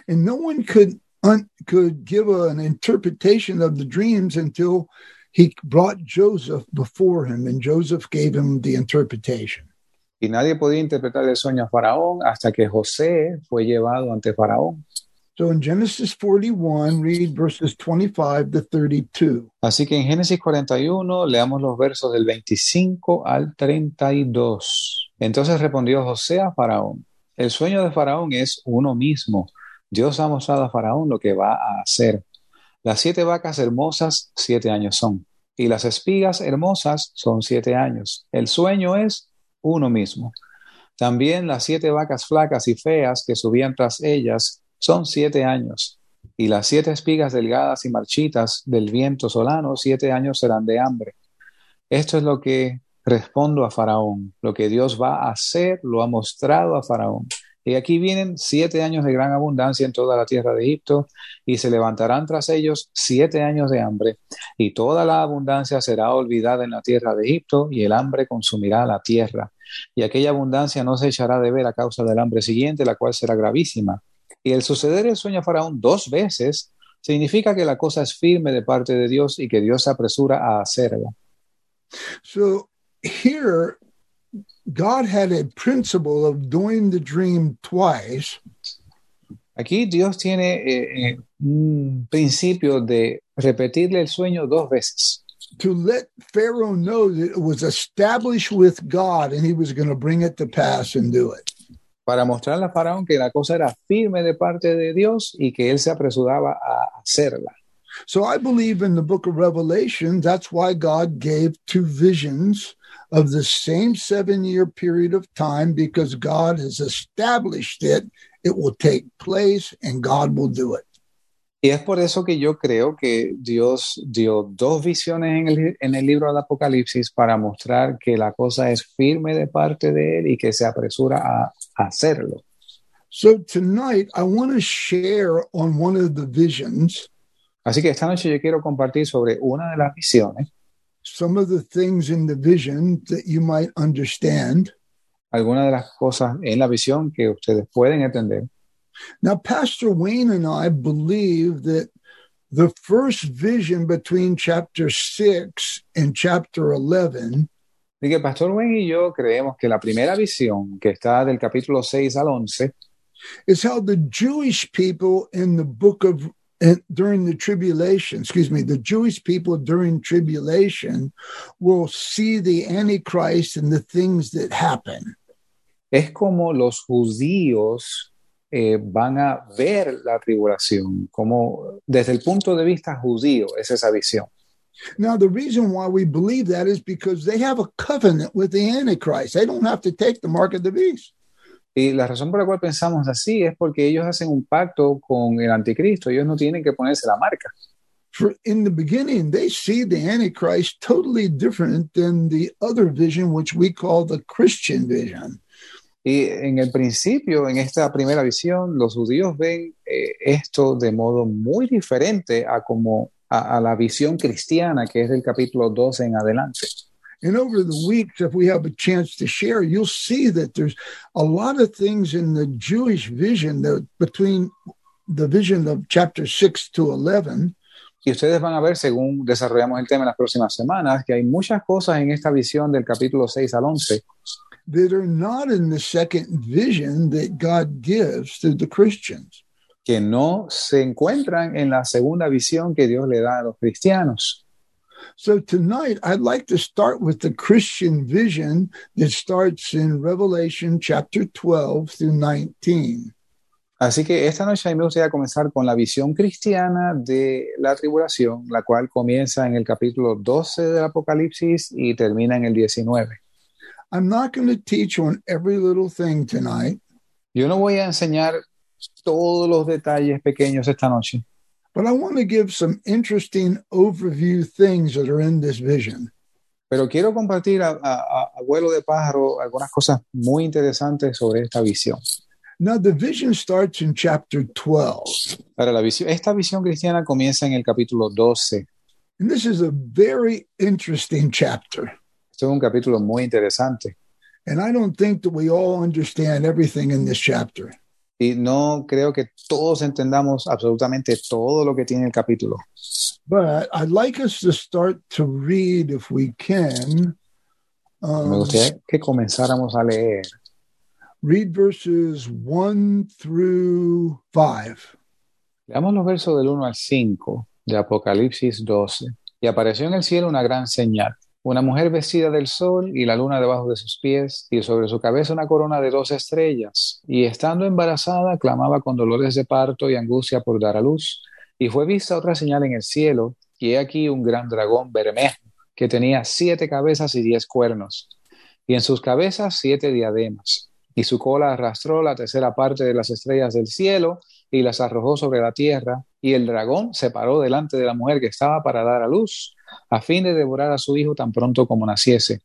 And no one could un, could give a, an interpretation of the dreams until he brought Joseph before him, and Joseph gave him the interpretation. Y nadie podía interpretar el sueño a Faraón hasta que José fue llevado ante Faraón. So in Genesis 41, read verses 25 to 32. Así que en Génesis 41 leamos los versos del 25 al 32. Entonces respondió José a Faraón, el sueño de Faraón es uno mismo. Dios ha mostrado a Faraón lo que va a hacer. Las siete vacas hermosas, siete años son, y las espigas hermosas son siete años. El sueño es uno mismo. También las siete vacas flacas y feas que subían tras ellas son siete años. Y las siete espigas delgadas y marchitas del viento solano, siete años serán de hambre. Esto es lo que respondo a Faraón. Lo que Dios va a hacer lo ha mostrado a Faraón. Y aquí vienen siete años de gran abundancia en toda la tierra de Egipto, y se levantarán tras ellos siete años de hambre, y toda la abundancia será olvidada en la tierra de Egipto, y el hambre consumirá la tierra. Y aquella abundancia no se echará de ver a causa del hambre siguiente, la cual será gravísima. Y el suceder el sueño a Faraón dos veces significa que la cosa es firme de parte de Dios y que Dios se apresura a hacerla. So here, God had a principle of doing the dream twice. Aquí Dios tiene eh, eh, un principio de repetirle el sueño dos veces to let Pharaoh know that it was established with God and he was going to bring it to pass and do it. Para mostrarle a Faraón que la cosa era firme de parte de Dios y que él se apresuraba a hacerla. So I believe in the book of Revelation, that's why God gave two visions of the same seven year period of time because God has established it. It will take place and God will do it. Y es por eso que yo creo que Dios dio dos visiones en el, en el libro del Apocalipsis para mostrar que la cosa es firme de parte de Él y que se apresura a, a hacerlo. So tonight I want to share on one of the visions Así que esta noche yo quiero compartir sobre una de las visiones, some of the things in the vision that you might understand. algunas de las cosas en la visión que ustedes pueden entender. Now, Pastor Wayne and I believe that the first vision between chapter 6 and chapter 11 Así que Pastor Wayne y yo creemos que la primera visión, que está del capítulo 6 al 11, is how the Jewish people in the book of during the tribulation, excuse me, the Jewish people during tribulation will see the Antichrist and the things that happen. es como los judíos eh, van a ver la tribulación, como desde el punto de vista judío es esa visión. Now, the reason why we believe that is because they have a covenant with the Antichrist. They don't have to take the mark of the beast. Y la razón por la cual pensamos así es porque ellos hacen un pacto con el anticristo, ellos no tienen que ponerse la marca. For in the beginning, they see the Antichrist totally different than the other vision, which we call the Christian vision. Y en el principio, en esta primera visión, los judíos ven eh, esto de modo muy diferente a como a, a la visión cristiana que es del capítulo 12 en adelante. And over the weeks, if we have a chance to share, you'll see that there's a lot of things in the Jewish vision that between the vision of chapter 6 to 11 Y ustedes van a ver, según desarrollamos el tema en las próximas semanas, que hay muchas cosas en esta visión del capítulo 6 al 11 that are not in the second vision that God gives to the Christians. que no se encuentran en la segunda visión que Dios le da a los cristianos. So tonight, I'd like to start with the Christian vision that starts in Revelation chapter 12 through 19. Así que esta noche a mí me gustaría comenzar con la visión cristiana de la tribulación, la cual comienza en el capítulo 12 del Apocalipsis y termina en el 19. I'm not going to teach on every little thing tonight, Yo no voy a enseñar todos los detalles pequeños esta noche, but I want to give some interesting overview things that are in this vision. pero quiero compartir a, a, a- vuelo de pájaro algunas cosas muy interesantes sobre esta visión. Now, the vision starts in chapter 12, Ahora, la visión, esta visión cristiana comienza en el capítulo 12. and this is a very interesting chapter. Es un capítulo muy interesante. And I don't think that we all understand everything in this chapter. Y no creo que todos entendamos absolutamente todo lo que tiene el capítulo. But I'd like us to start to read, if we can, Me um, gustaría que comenzáramos a leer read verses 1 through 5. Leamos los versos del 1 al 5 de Apocalipsis 12. Y apareció en el cielo una gran señal, una mujer vestida del sol y la luna debajo de sus pies, y sobre su cabeza una corona de dos estrellas. Y estando embarazada, clamaba con dolores de parto y angustia por dar a luz. Y fue vista otra señal en el cielo, y he aquí un gran dragón bermejo, que tenía siete cabezas y diez cuernos, y en sus cabezas siete diademas. Y su cola arrastró la tercera parte de las estrellas del cielo, y las arrojó sobre la tierra, y el dragón se paró delante de la mujer que estaba para dar a luz, a fin de devorar a su hijo tan pronto como naciese.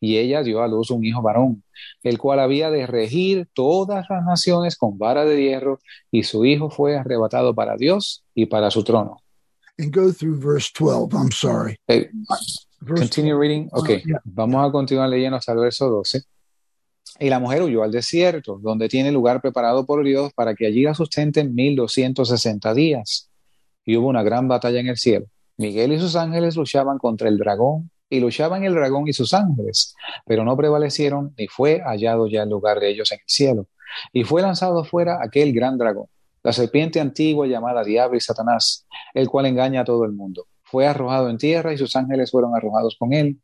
Y ella dio a luz un hijo varón, el cual había de regir todas las naciones con vara de hierro, y su hijo fue arrebatado para Dios y para su trono. And go through verse 12. I'm sorry. Eh, Verse Continue reading. Ok, Yeah. vamos a continuar leyendo hasta el verso 12. Y la mujer huyó al desierto, donde tiene lugar preparado por Dios para que allí la sustenten 1260 días. Y hubo una gran batalla en el cielo. Miguel y sus ángeles luchaban contra el dragón, y luchaban el dragón y sus ángeles, pero no prevalecieron, ni fue hallado ya el lugar de ellos en el cielo. Y fue lanzado fuera aquel gran dragón, la serpiente antigua llamada Diablo y Satanás, el cual engaña a todo el mundo. Fue arrojado en tierra y sus ángeles fueron arrojados con él.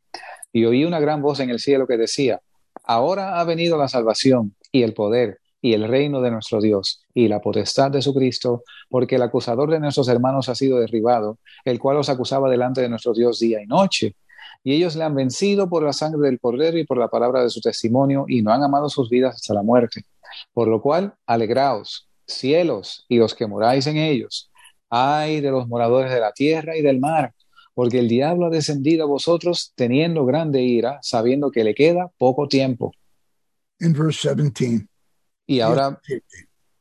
Y oí una gran voz en el cielo que decía, Ahora ha venido la salvación y el poder y el reino de nuestro Dios y la potestad de su Cristo, porque el acusador de nuestros hermanos ha sido derribado, el cual los acusaba delante de nuestro Dios día y noche. Y ellos le han vencido por la sangre del Cordero y por la palabra de su testimonio, y no han amado sus vidas hasta la muerte. Por lo cual, alegraos, cielos, y los que moráis en ellos. Ay de los moradores de la tierra y del mar, porque el diablo ha descendido a vosotros teniendo grande ira, sabiendo que le queda poco tiempo. in verse 17. Y ahora,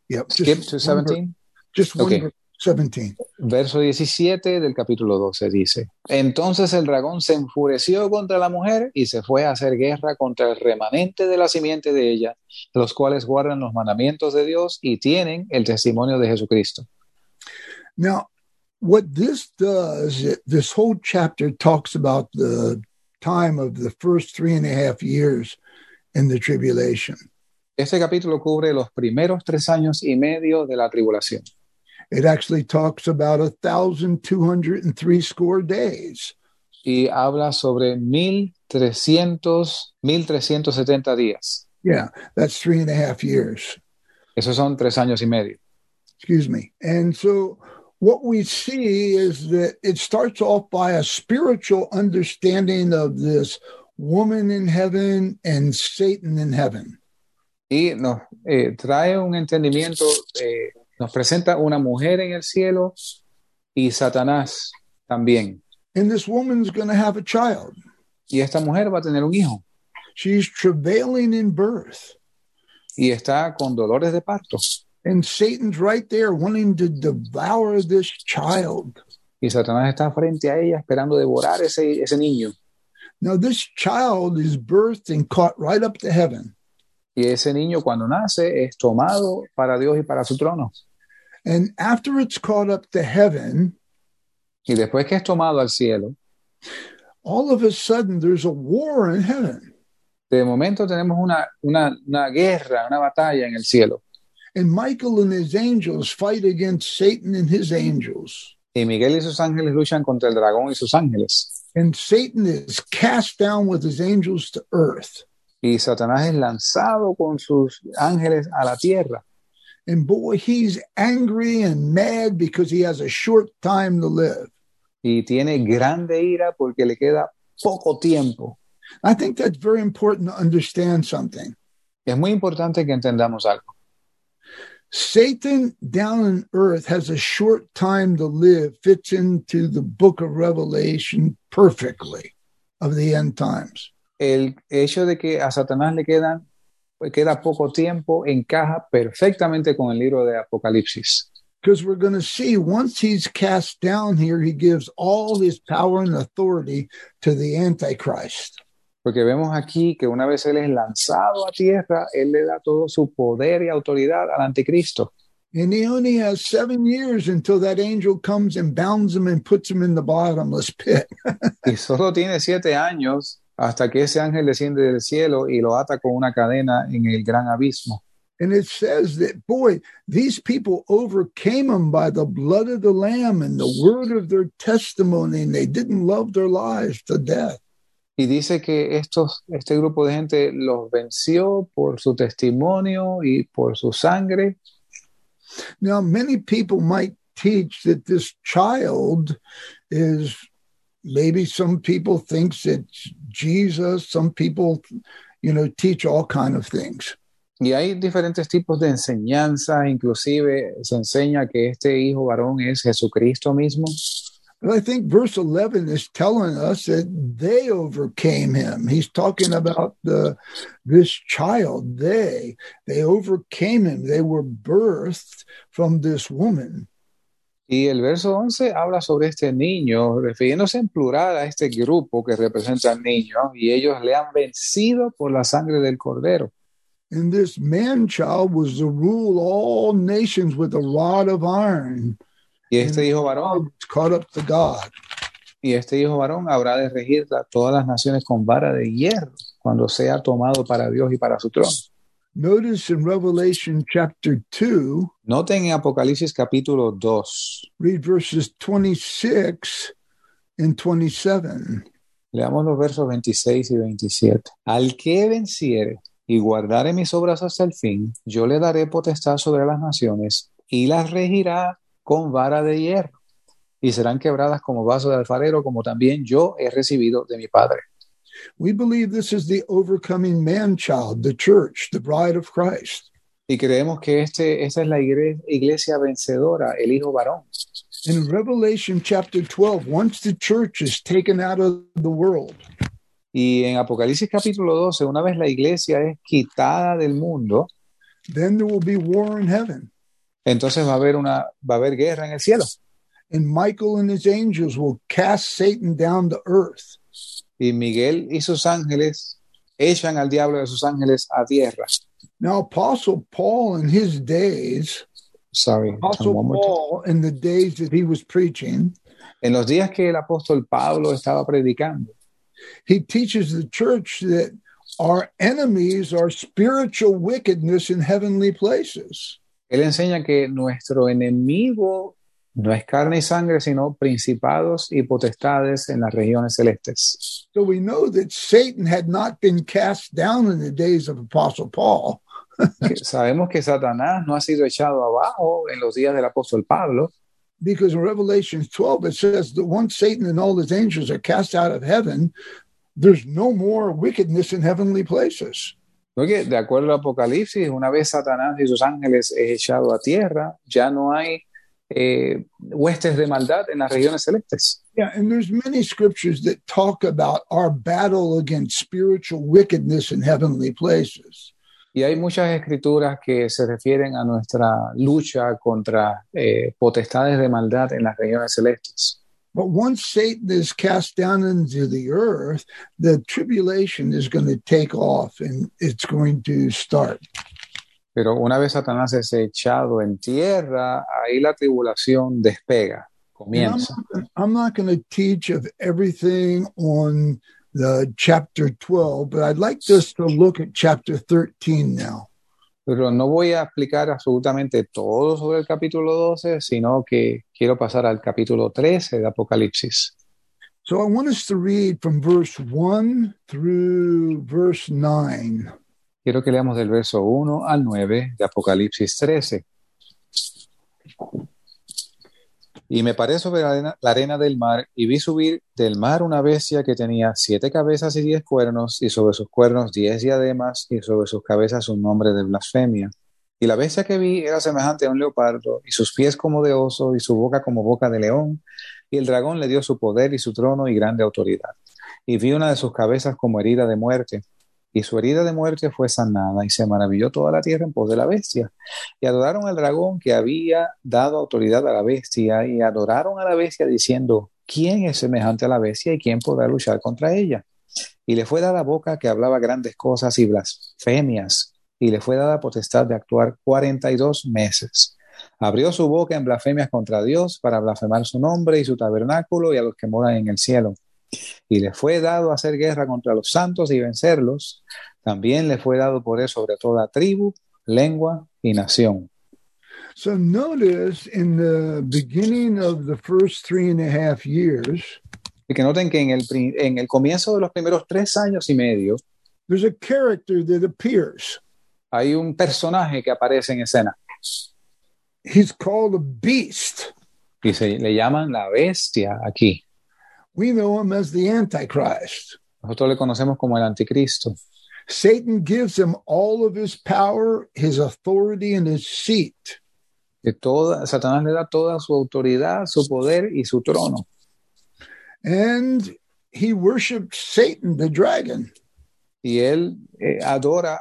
Yep. skip to one ver- 17. Just Okay. verse, 17. Verso 17 del capítulo 12 dice, Entonces el dragón se enfureció contra la mujer y se fue a hacer guerra contra el remanente de la simiente de ella, los cuales guardan los mandamientos de Dios y tienen el testimonio de Jesucristo. Now, what this does, this whole chapter talks about the time of the first three and a half years in the tribulation. Este capítulo cubre los primeros tres años y medio de la tribulación. It actually talks about a thousand two hundred and three score days. y habla sobre 1300, 1370 días. Yeah, that's three and a half years. Esos son tres años y medio. Excuse me. And so what we see is that it starts off by a spiritual understanding of this woman in heaven and Satan in heaven. Y nos eh, trae un entendimiento, eh, nos presenta una mujer en el cielo y Satanás también. And this woman's going to have a child. Y esta mujer va a tener un hijo She's travailing in birth. y está con dolores de parto. And Satan's right there wanting to devour this child. Y Satanás está frente a ella esperando devorar ese, ese niño. Now, this child is birthed and caught right up to heaven. Y ese niño cuando nace es tomado para Dios y para su trono. And after it's caught up to heaven, Y después que es tomado al cielo, all of a sudden there's a war in heaven. de momento tenemos una, una, una guerra, una batalla en el cielo. And Michael and his angels fight against Satan and his angels. Y Miguel y sus ángeles luchan contra el dragón y sus ángeles. And Satan is cast down with his angels to earth. Y Satanás es lanzado con sus ángeles a la tierra. And boy, he's angry and mad because he has a short time to live. Y tiene grande ira porque le queda poco tiempo. I think that's very important to understand something. Es muy importante que entendamos algo. Satan down on earth has a short time to live, fits into the book of Revelation perfectly of the end times. El hecho de que a Satanás le quedan, queda poco tiempo encaja perfectamente con el libro de Apocalipsis. Because we're going to see once he's cast down here, he gives all his power and authority to the Antichrist. Porque vemos aquí que una vez él es lanzado a tierra, él le da todo su poder y autoridad al anticristo. And he only has seven years until that angel comes and bounds him and puts him in the bottomless pit. Y solo tiene siete años hasta que ese ángel desciende del cielo y lo ata con una cadena en el gran abismo. and it says that, boy, these people overcame him by the blood of the Lamb and the word of their testimony, and they didn't love their lives to death. Y dice que estos, este grupo de gente los venció por su testimonio y por su sangre. Now, many people might teach that this child is maybe some people thinks it's Jesus. Some people, you know, teach all kind of things. Y hay diferentes tipos de enseñanza, inclusive se enseña que este hijo varón es Jesucristo mismo. But I think verse 11 is telling us that they overcame him. He's talking about the this child. They they overcame him. They were birthed from this woman. Y el verso 11 habla sobre este niño, refiriéndose en plural a este grupo que representa al niño, y ellos le han vencido por la sangre del cordero. And this man child was to rule all nations with a rod of iron. Y este hijo varón, caught up to God. y este hijo varón habrá de regir a todas las naciones con vara de hierro cuando sea tomado para Dios y para su trono. Notice in Revelation chapter 2, Noten en Apocalipsis capítulo 2, read verses 26 and 27. leamos los versos 26 y 27. Al que venciere y guardare mis obras hasta el fin, yo le daré potestad sobre las naciones y las regirá con vara de hierro y serán quebradas como vaso de alfarero, como también yo he recibido de mi Padre. We believe this is the overcoming man child, the church, the bride of Christ. Y creemos que este, esta es la iglesia vencedora, el hijo varón. In Revelation chapter 12, once the church is taken out of the world, Y en Apocalipsis capítulo 12, una vez la iglesia es quitada del mundo, then there will be war in heaven. entonces va a haber una va a haber guerra en el cielo. And Michael and his angels will cast Satan down to earth. Y Miguel y sus ángeles echan al diablo de sus ángeles a tierra. Now, Apostle Paul in his days, Sorry, Apostle. Paul in the days that he was preaching, En los días que el apóstol Pablo estaba predicando, he teaches the church that our enemies are spiritual wickedness in heavenly places. él enseña que nuestro enemigo no es carne y sangre, sino principados y potestades en las regiones celestes. So we know that Satan had not been cast down in the days of Apostle Paul. Sabemos que Satanás no ha sido echado abajo en los días del apóstol Pablo, because in Revelation 12 it says that once Satan and all his angels are cast out of heaven, there's no more wickedness in heavenly places. Porque de acuerdo al Apocalipsis, una vez Satanás y sus ángeles es echado a tierra, ya no hay eh, huestes de maldad en las regiones celestes. Yeah, and there's many scriptures that talk about our battle against spiritual wickedness in heavenly places. Y hay muchas escrituras que se refieren a nuestra lucha contra eh, potestades de maldad en las regiones celestes. But once Satan is cast down into the earth, the tribulation is going to take off and it's going to start. Pero una vez Satanás es echado en tierra, ahí la tribulación despega, And I'm comienza. not not going to teach of everything on the chapter 12, but I'd like us to look at chapter 13 now. Pero no voy a explicar absolutamente todo sobre el capítulo 12, sino que quiero pasar al capítulo 13 de Apocalipsis. So I want us to read from verse 1 through verse 9. Quiero que leamos del verso 1 al 9 de Apocalipsis 13. Y me paré sobre la arena, la arena del mar y vi subir del mar una bestia que tenía siete cabezas y diez cuernos, y sobre sus cuernos diez diademas, y sobre sus cabezas un nombre de blasfemia. Y la bestia que vi era semejante a un leopardo, y sus pies como de oso, y su boca como boca de león. Y el dragón le dio su poder y su trono y grande autoridad. Y vi una de sus cabezas como herida de muerte, y su herida de muerte fue sanada, y se maravilló toda la tierra en pos de la bestia. Y adoraron al dragón que había dado autoridad a la bestia, y adoraron a la bestia diciendo, ¿quién es semejante a la bestia y quién podrá luchar contra ella? Y le fue dada boca que hablaba grandes cosas y blasfemias, y le fue dada potestad de actuar cuarenta y dos meses. Abrió su boca en blasfemias contra Dios para blasfemar su nombre y su tabernáculo y a los que moran en el cielo. Y le fue dado hacer guerra contra los santos y vencerlos. También le fue dado poder sobre toda tribu, lengua y nación. So notice in the beginning of the first three and a half years, Y que noten que en el, en el comienzo de los primeros tres años y medio there's a character that appears. hay un personaje que aparece en escena He's called a beast. y se le llaman la bestia aquí. We know him as the Antichrist. Nosotros le conocemos como el anticristo. Satan gives him all of his power, his authority, and his seat. Que toda, Satanás le da toda su autoridad, su poder y su trono. And he worshiped Satan, the dragon. Y él eh, adora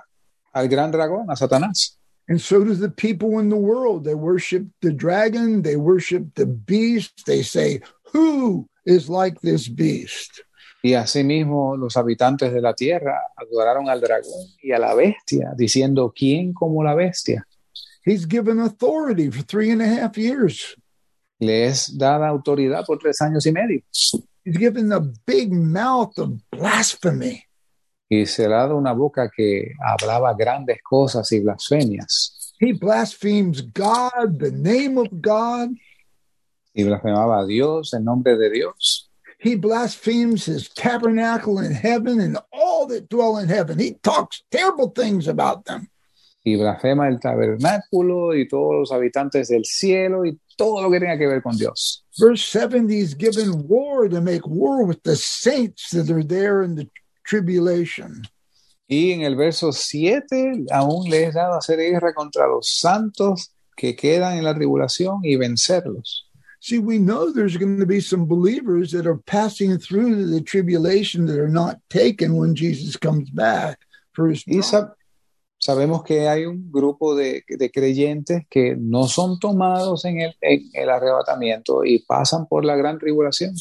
al gran dragón, a Satanás. And so do the people in the world. They worship the dragon, they worship the beast. They say, Who is like this beast? Y asimismo los habitantes de la tierra adoraron al dragón y a la bestia, diciendo, ¿quién como la bestia? He's given authority for three and a half years. Le es dada autoridad por tres años y medio. He's given a big mouth of blasphemy. Y se le ha dado una boca que hablaba grandes cosas y blasfemias. He blasphemes God, the name of God. Y blasfemaba a Dios, en nombre de Dios. He blasphemes his tabernacle in heaven and all that dwell in heaven. He talks terrible things about them. Y blasfema el tabernáculo y todos los habitantes del cielo y todo lo que tenga que ver con Dios. Verse 70 he's given war to make war with the saints that are there in the tribulation. Y en el verso 7 aún le es dado hacer guerra contra los santos que quedan en la tribulación y vencerlos. See, we know there's going to be some believers that are passing through the tribulation that are not taken when Jesus comes back for his sabemos que hay un grupo de, de creyentes que no son tomados en el, en el arrebatamiento y pasan por la gran tribulación.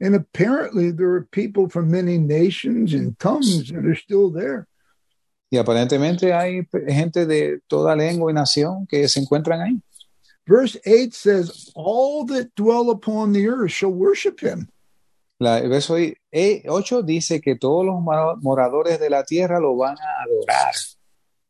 And apparently there are people from many nations and tongues that are still there. Y aparentemente hay gente de toda lengua y nación que se encuentran ahí. Verse 8 says, All that dwell upon the earth shall worship him. La, el verso 8 dice que todos los moradores de la tierra lo van a adorar.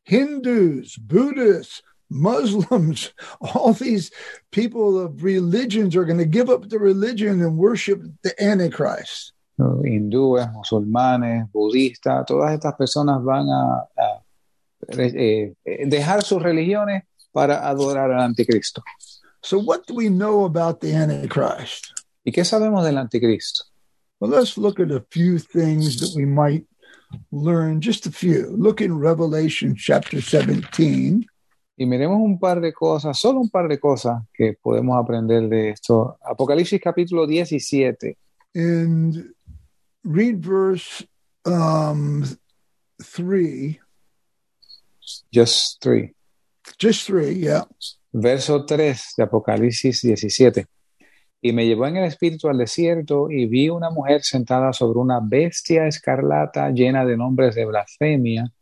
Hindus, Buddhists, Muslims, all these people of religions are going to give up the religion and worship the Antichrist. Hindúes, musulmanes, budistas, todas estas personas van a, a, eh, eh, dejar sus religiones para adorar al anticristo. So, what do we know about the Antichrist? ¿Y qué sabemos del anticristo? Well, let's look at a few things that we might learn, just a few. Look in Revelation chapter 17. Y miremos un par de cosas, solo un par de cosas que podemos aprender de esto. Apocalipsis capítulo 17. and read verse um, 3, Just three. Just 3, yeah. Verso 3 de Apocalipsis 17. Y me llevó en el espíritu al desierto y vi una mujer sentada sobre una bestia escarlata llena de nombres de blasfemia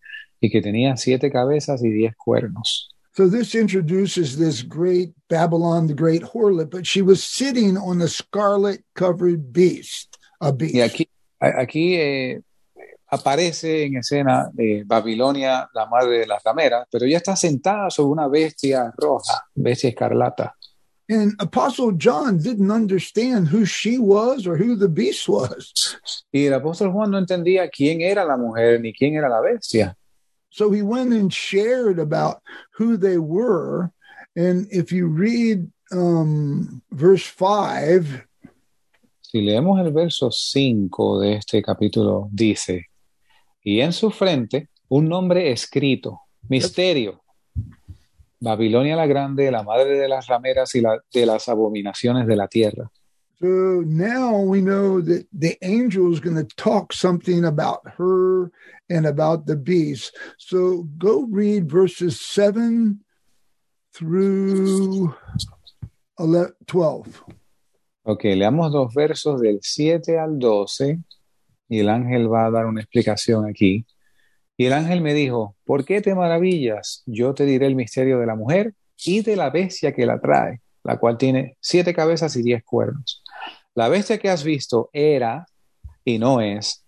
y que tenía siete cabezas y diez cuernos. So this introduces this great Babylon, the great harlot, but she was sitting on a scarlet covered beast, a beast. Y aquí, aquí eh, aparece en escena de Babilonia, la madre de las rameras, pero ella está sentada sobre una bestia roja, bestia escarlata. And Apostle John didn't understand who she was or who the beast was. Y el apóstol Juan no entendía quién era la mujer ni quién era la bestia. So he went and shared about who they were. And if you read um, verse 5, Si leemos el verso 5 de este capítulo, dice, y en su frente un nombre escrito, misterio, Babilonia la Grande, la madre de las rameras y la- de las abominaciones de la tierra. So now we know that the angel is going to talk something about her and about the beast. So go read verses 7 through 11, 12. Ok, leamos dos versos del 7 al 12 y el ángel va a dar una explicación aquí. Y el ángel me dijo, ¿por qué te maravillas? Yo te diré el misterio de la mujer y de la bestia que la trae, la cual tiene siete cabezas y diez cuernos. La bestia que has visto era y no es,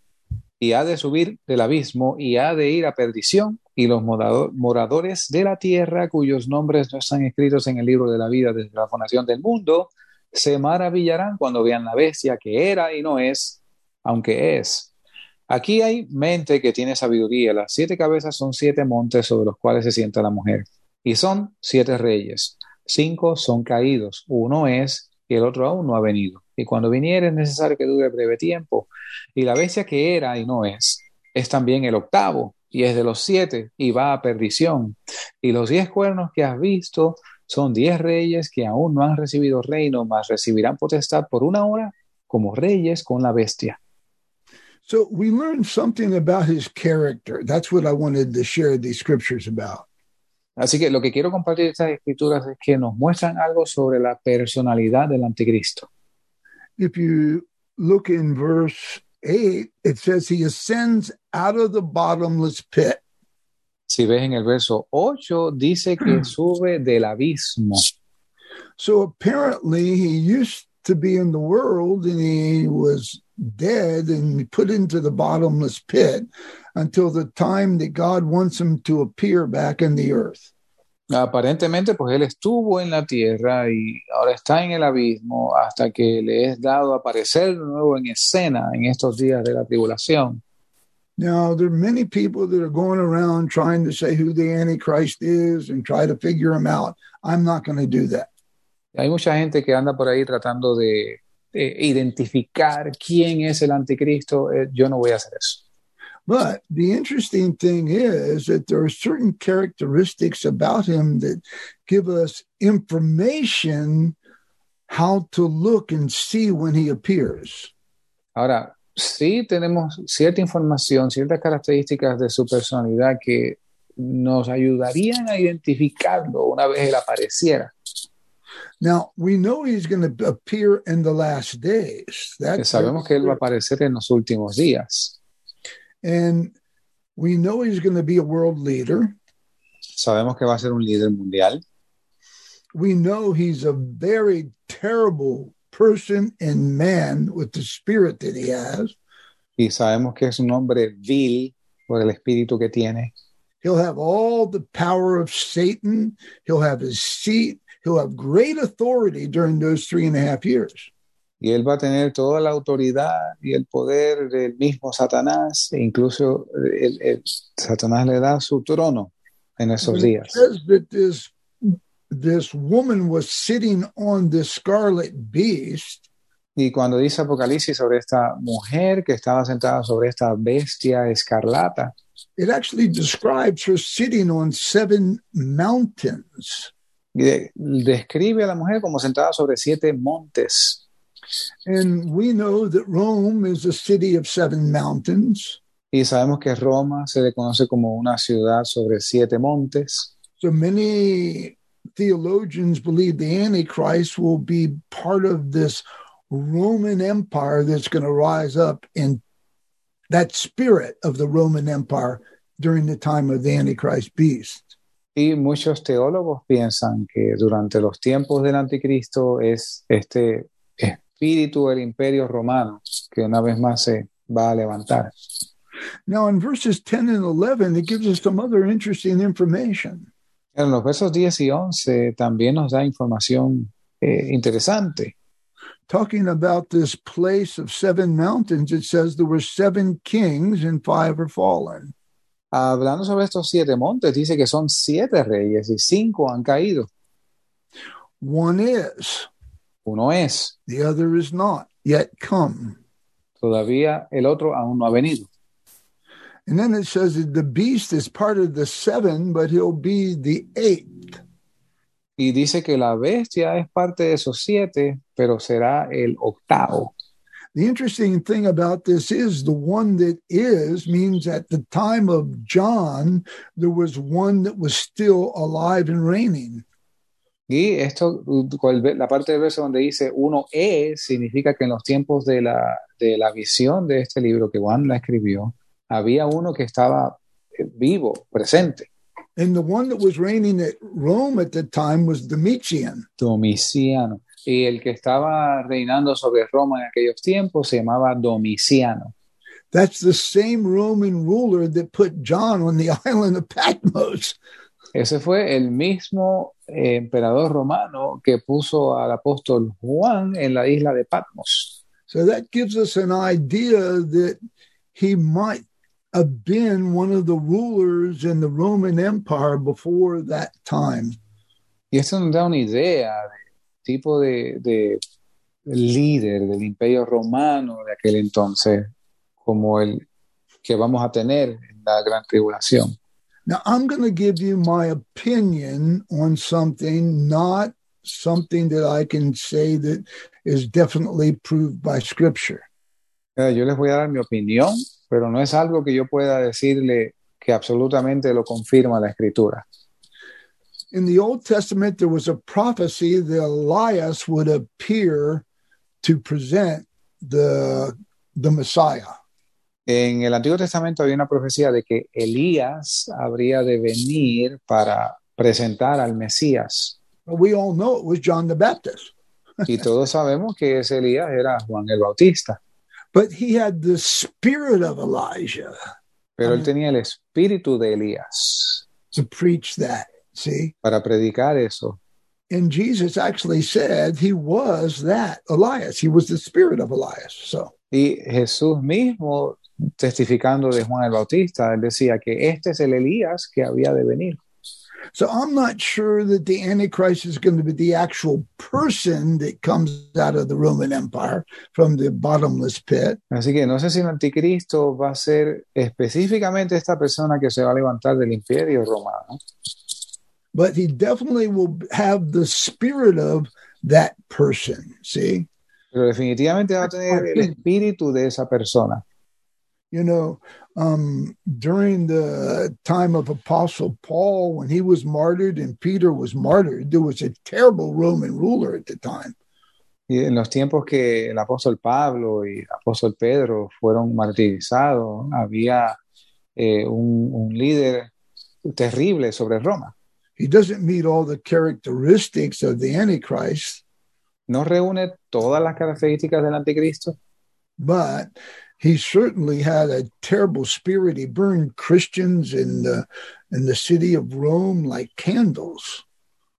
y ha de subir del abismo y ha de ir a perdición, y los morado- moradores de la tierra, cuyos nombres no están escritos en el libro de la vida desde la fundación del mundo, se maravillarán cuando vean la bestia que era y no es, aunque es. Aquí hay mente que tiene sabiduría. Las siete cabezas son siete montes sobre los cuales se sienta la mujer. Y son siete reyes. Cinco son caídos. Uno es y el otro aún no ha venido. Y cuando viniere es necesario que dure breve tiempo. Y la bestia que era y no es, es también el octavo, y es de los siete, y va a perdición. Y los diez cuernos que has visto son diez reyes que aún no han recibido reino, mas recibirán potestad por una hora como reyes con la bestia. So we learned something about his character. That's what I wanted to share these scriptures about. Así que lo que quiero compartir estas escrituras es que nos muestran algo sobre la personalidad del anticristo. If you look in verse 8, it says he ascends out of the bottomless pit. Si ves en el verso 8, dice que sube del abismo. So apparently he used to be in the world and he was dead and put into the bottomless pit until the time that God wants him to appear back in the earth. Aparentemente, pues él estuvo en la tierra y ahora está en el abismo hasta que le es dado aparecer de nuevo en escena en estos días de la tribulación. Now, there are many people that are going around trying to say who the Antichrist is and try to figure him out. I'm not going to do that. Hay mucha gente que anda por ahí tratando de, de identificar quién es el anticristo. Eh, yo no voy a hacer eso. But the interesting thing is that there are certain characteristics about him that give us information how to look and see when he appears. Ahora, sí tenemos cierta información, ciertas características de su personalidad que nos ayudarían a identificarlo una vez él apareciera. Now, we know he's going to appear in the last days. That's sabemos que él va a aparecer en los últimos días. and we know he's going to be a world leader. Sabemos que va a ser un líder mundial. We know he's a very terrible person and man with the spirit that he has. Y sabemos que es un hombre vil por el espíritu que tiene. He'll have all the power of Satan. He'll have his seat. He'll have great authority during those three and a half years. Y él va a tener toda la autoridad y el poder del mismo Satanás. E incluso el, el- Satanás le da su trono en esos días. says that this this woman was sitting on the scarlet beast. Y cuando dice Apocalipsis sobre esta mujer que estaba sentada sobre esta bestia escarlata, It actually describes her sitting on seven mountains. De- describe a la mujer como sentada sobre siete montes. And we know that Rome is a city of seven mountains. Y sabemos que Roma se le conoce como una ciudad sobre siete montes. So many theologians believe the Antichrist will be part of this Roman Empire that's going to rise up in that spirit of the Roman Empire during the time of the Antichrist beast. Y muchos teólogos piensan que durante los tiempos del anticristo es este espíritu del imperio romano que una vez más se va a levantar. Now, in verses 10 and 11, it gives us some other interesting information. En los versos 10 y 11 también nos da información eh, interesante. Talking about this place of seven mountains, it says there were seven kings and five are fallen. Hablando sobre estos siete montes, dice que son siete reyes y cinco han caído. One is, Uno es, the other is not yet come. todavía el otro aún no ha venido. And then it says that the beast is part of the seven, but he'll be the eighth. Y dice que la bestia es parte de esos siete, pero será el octavo. The interesting thing about this is the one that is means at the time of John, there was one that was still alive and reigning. Y esto, la parte del verso donde dice uno es, significa que en los tiempos de la, de la visión de este libro que Juan la escribió, había uno que estaba eh, vivo, presente. And the one that was reigning at Rome at the time was Domitian. Domiciano. Y el que estaba reinando sobre Roma en aquellos tiempos se llamaba Domiciano. That's the same Roman ruler that put John on the island of Patmos. Ese fue el mismo eh, emperador romano que puso al apóstol Juan en la isla de Patmos. So that gives us an idea that he might have been one of the rulers in the Roman Empire before that time. Y esto nos da una idea tipo de, de líder del imperio romano de aquel entonces, como el que vamos a tener en la gran tribulación. Now, I'm going to give you my opinion on something, not something that I can say that is definitely proved by Scripture. Eh, Yo les voy a dar mi opinión, pero no es algo que yo pueda decirle que absolutamente lo confirma la escritura. In the Old Testament, there was a prophecy that Elias would appear to present the, the Messiah. En el Antiguo Testamento había una profecía de que Elías habría de venir para presentar al Mesías. But we all know it was John the Baptist. Y todos sabemos que ese Elías era Juan el Bautista, But he had the spirit of Elijah pero él uh-huh. tenía el espíritu de Elías to preach that. See? para predicar eso. And Jesus actually said he was that Elias. He was the spirit of Elias. So Y Jesús mismo, testificando de Juan el Bautista, él decía que este es el Elías que había de venir. So I'm not sure that the Antichrist is going to be the actual person that comes out of the Roman Empire from the bottomless pit. Así que no sé si el anticristo va a ser específicamente esta persona que se va a levantar del imperio romano, but he definitely will have the spirit of that person. See, pero definitivamente va a tener el espíritu de esa persona. you know, um, during the time of Apostle Paul, when he was martyred and Peter was martyred, there was a terrible Roman ruler at the time. Y en los tiempos que el apóstol Pablo y el apóstol Pedro fueron martirizados, había eh, un, un líder terrible sobre Roma. He doesn't meet all the characteristics of the Antichrist, No reúne todas las características del anticristo, but he certainly had a terrible spirit. He burned Christians in the in the city of Rome like candles.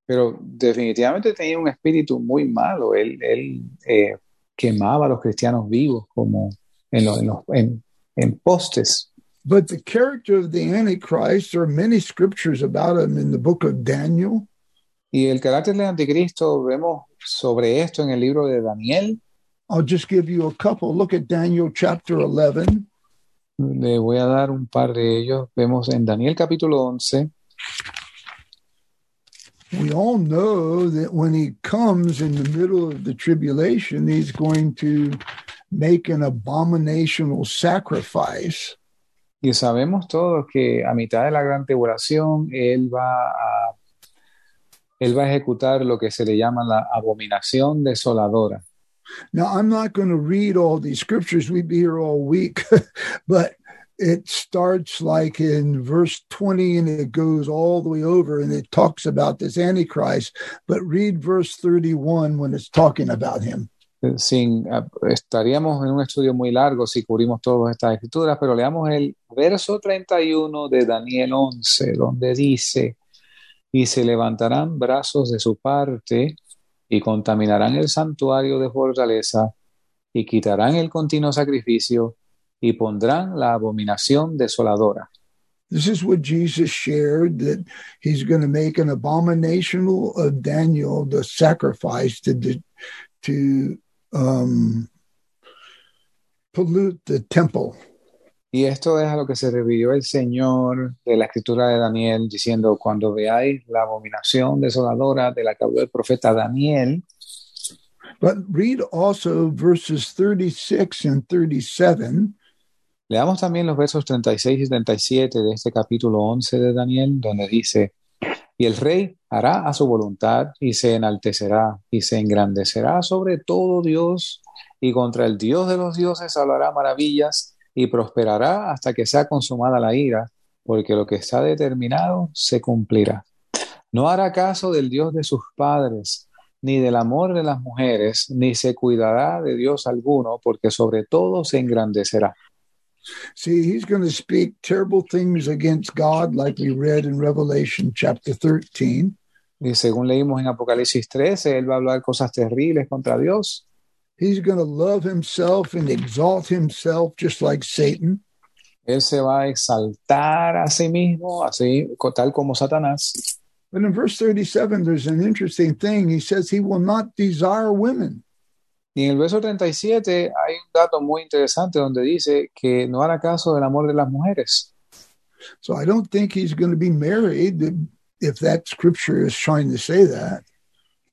pero definitivamente tenía un espíritu muy malo. Él, él eh, quemaba a los cristianos vivos como en, los- en, los- en- en postes. But the character of the Antichrist, there are many scriptures about him in the book of Daniel. Y el carácter del anticristo, vemos sobre esto en el libro de Daniel. I'll just give you a couple. Look at Daniel chapter 11. Le voy a dar un par de ellos. Vemos en Daniel capítulo 11. We all know that when he comes in the middle of the tribulation, he's going to make an abominational sacrifice. Y sabemos todos que a mitad de la gran tribulación, él va a, él va a ejecutar lo que se le llama la abominación desoladora. Now, I'm not going to read all these scriptures. We'd be here all week, but it starts like in verse 20 and it goes all the way over and it talks about this Antichrist. But read verse 31 when it's talking about him. Sin, ah, estaríamos en un estudio muy largo si cubrimos todas estas escrituras, pero leamos el verso 31 de Daniel 11, donde dice, y se levantarán brazos de su parte y contaminarán el santuario de fortaleza y quitarán el continuo sacrificio y pondrán la abominación desoladora. This is what Jesus shared that he's going to make an abomination of Daniel, the sacrifice to to um, pollute the temple. Y esto es a lo que se refirió el Señor de la escritura de Daniel, diciendo, cuando veáis la abominación desoladora de la que habló el profeta Daniel. But read also verses 36 and 37. Leamos también los versos 36 y 37 de este capítulo 11 de Daniel, donde dice, y el rey hará a su voluntad y se enaltecerá y se engrandecerá sobre todo Dios y contra el Dios de los dioses hablará maravillas y prosperará hasta que sea consumada la ira, porque lo que está determinado se cumplirá. No hará caso del Dios de sus padres, ni del amor de las mujeres, ni se cuidará de Dios alguno, porque sobre todo se engrandecerá. See, he's going to speak terrible things against God, like we read in Revelation chapter 13. Y según leímos en Apocalipsis 13, él va a hablar cosas terribles contra Dios. He's going to love himself and exalt himself just like Satan. Él se va a exaltar a sí mismo, así tal como Satanás. But in verse 37, there's an interesting thing. He says he will not desire women. Y en el verso 37 hay un dato muy interesante donde dice que no hará caso del amor de las mujeres. So I don't think he's going to be married if that scripture is trying to say that.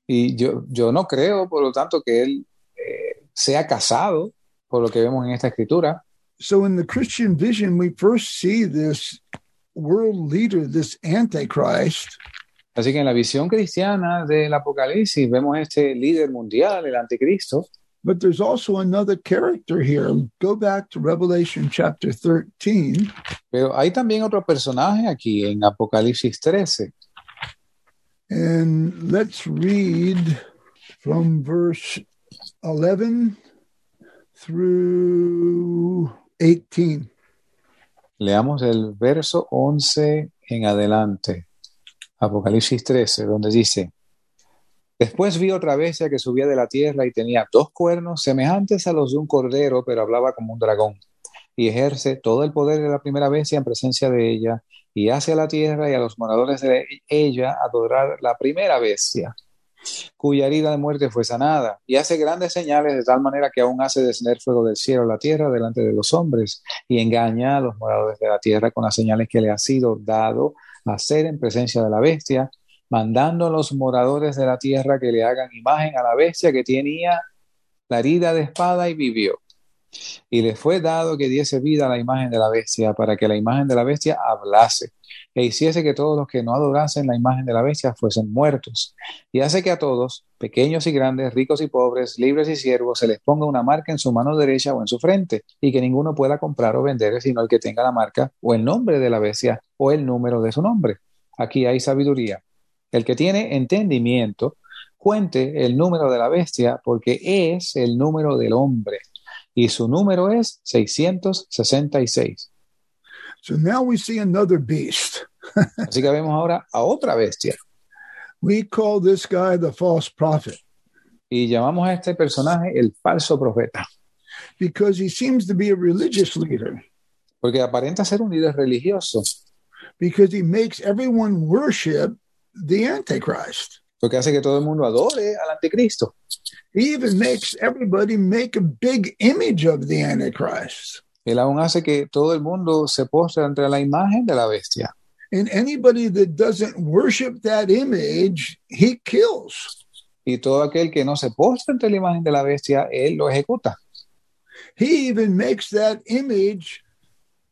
Y yo, yo no creo, por lo tanto, que él eh, sea casado, por lo que vemos en esta escritura. So in the Christian vision, we first see this world leader, this Antichrist. Así que en la visión cristiana del Apocalipsis vemos este líder mundial, el anticristo. But there's also another character here. Go back to Revelation chapter 13. Pero hay también otro personaje aquí en Apocalipsis 13. And let's read from verse 11 through 18. Leamos el verso 11 en adelante. Apocalipsis 13, donde dice, Después vi otra bestia que subía de la tierra y tenía dos cuernos semejantes a los de un cordero, pero hablaba como un dragón, y ejerce todo el poder de la primera bestia en presencia de ella, y hace a la tierra y a los moradores de ella adorar la primera bestia, cuya herida de muerte fue sanada, y hace grandes señales de tal manera que aún hace descender fuego del cielo a la tierra delante de los hombres, y engaña a los moradores de la tierra con las señales que le ha sido dado hacer en presencia de la bestia, mandando a los moradores de la tierra que le hagan imagen a la bestia que tenía la herida de espada y vivió. Y le fue dado que diese vida a la imagen de la bestia, para que la imagen de la bestia hablase, e hiciese que todos los que no adorasen la imagen de la bestia fuesen muertos. Y hace que a todos, pequeños y grandes, ricos y pobres, libres y siervos, se les ponga una marca en su mano derecha o en su frente, y que ninguno pueda comprar o vender, sino el que tenga la marca o el nombre de la bestia o el número de su nombre. Aquí hay sabiduría. El que tiene entendimiento, cuente el número de la bestia, porque es el número del hombre, y su número es 666. So now we see another beast. Así que vemos ahora a otra bestia. We call this guy the false prophet Y llamamos a este personaje el falso profeta, because he seems to be a religious leader, porque aparenta ser un líder religioso, because he makes everyone worship the Antichrist. porque hace que todo el mundo adore al anticristo. He even makes everybody make a big image of the Antichrist. Él aún hace que todo el mundo se postre ante la imagen de la bestia. And anybody that doesn't worship that image, he kills. Y todo aquel que no se postra ante la imagen de la bestia, él lo ejecuta. He even makes that image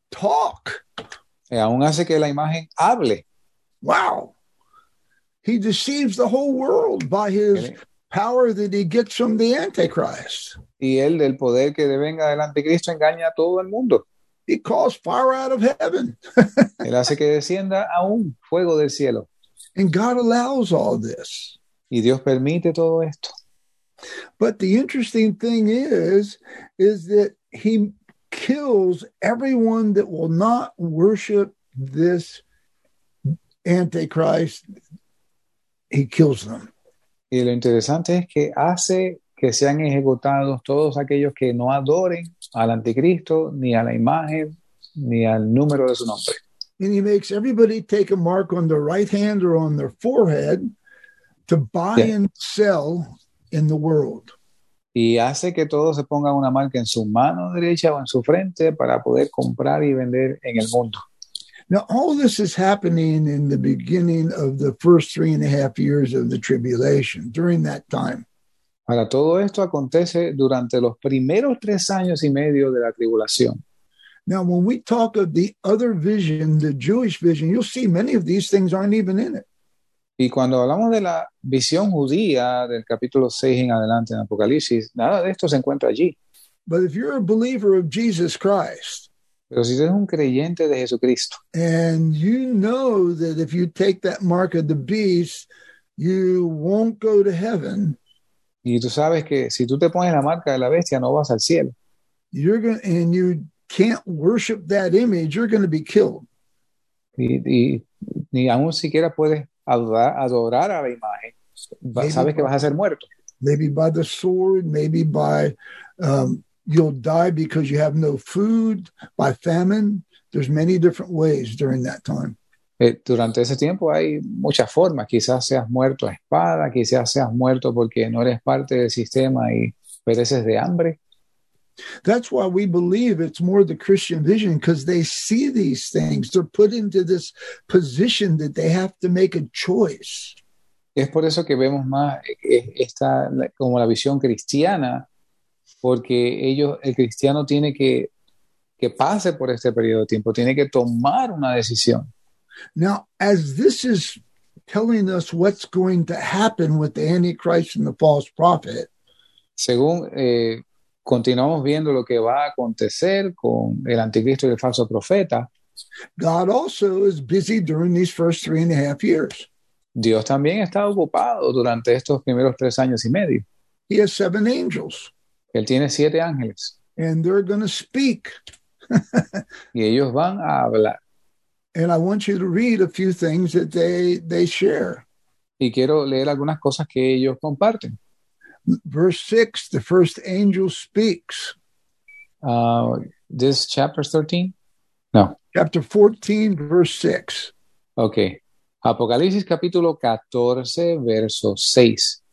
talk. Y aún hace que la imagen hable. Wow. He deceives the whole world by his power that he gets from the Antichrist. Y él, del poder que devenga del anticristo, engaña a todo el mundo. He calls fire out of heaven. Él hace que descienda a un fuego del cielo. and God allows all this. Y Dios permite todo esto. But the interesting thing is, is that he kills everyone that will not worship this Antichrist. He kills them. Y lo interesante es que hace que sean ejecutados todos aquellos que no adoren al anticristo, ni a la imagen, ni al número de su nombre. and he makes everybody take a mark on their right hand or on their forehead to buy Yeah. and sell in the world. y hace que todos se pongan una marca en su mano derecha o en su frente para poder comprar y vender en el mundo. Now, all this is happening in the beginning of the first three and a half years of the tribulation during that time. Ahora, todo esto acontece durante los primeros tres años y medio de la tribulación. Now, when we talk of the other vision, the Jewish vision, you'll see many of these things aren't even in it. Y cuando hablamos de la visión judía del capítulo 6 en adelante en Apocalipsis, nada de esto se encuentra allí. But if you're a believer of Jesus Christ, Pero si eres un creyente de Jesucristo and you know that if you take that mark of the beast, you won't go to heaven, y tú sabes que si tú te pones la marca de la bestia no vas al cielo you're going and you can't worship that image, you're going to be killed. y, y ni aún siquiera puedes adorar, adorar a la imagen, Maybe- sabes que vas a ser muerto. maybe by the sword, maybe by um, you'll die because you have no food, by famine. There's many different ways during that time. Eh, durante ese tiempo hay muchas formas, quizás seas muerto a espada, quizás seas muerto porque no eres parte del sistema y pereces de hambre. That's why we believe it's more the Christian vision because they see these things. They're put into this position that they have to make a choice. Es por eso que vemos más eh, esta como la visión cristiana, porque ellos, el cristiano tiene que, que pase por este periodo de tiempo, tiene que tomar una decisión. Now, as this is telling us what's going to happen with the Antichrist and the false prophet, Según eh, continuamos viendo lo que va a acontecer con el anticristo y el falso profeta, God also is busy during these first three and a half years. Dios también está ocupado durante estos primeros tres años y medio. He has seven angels. Él tiene siete ángeles and they're to speak. y ellos van a hablar. And I want you to read a few things that they they share. Y quiero leer algunas cosas que ellos comparten. Verse 6, the first angel speaks. Uh, this chapter 13? No. Chapter 14, verse 6. Ok. Apocalipsis capítulo 14, verso 6.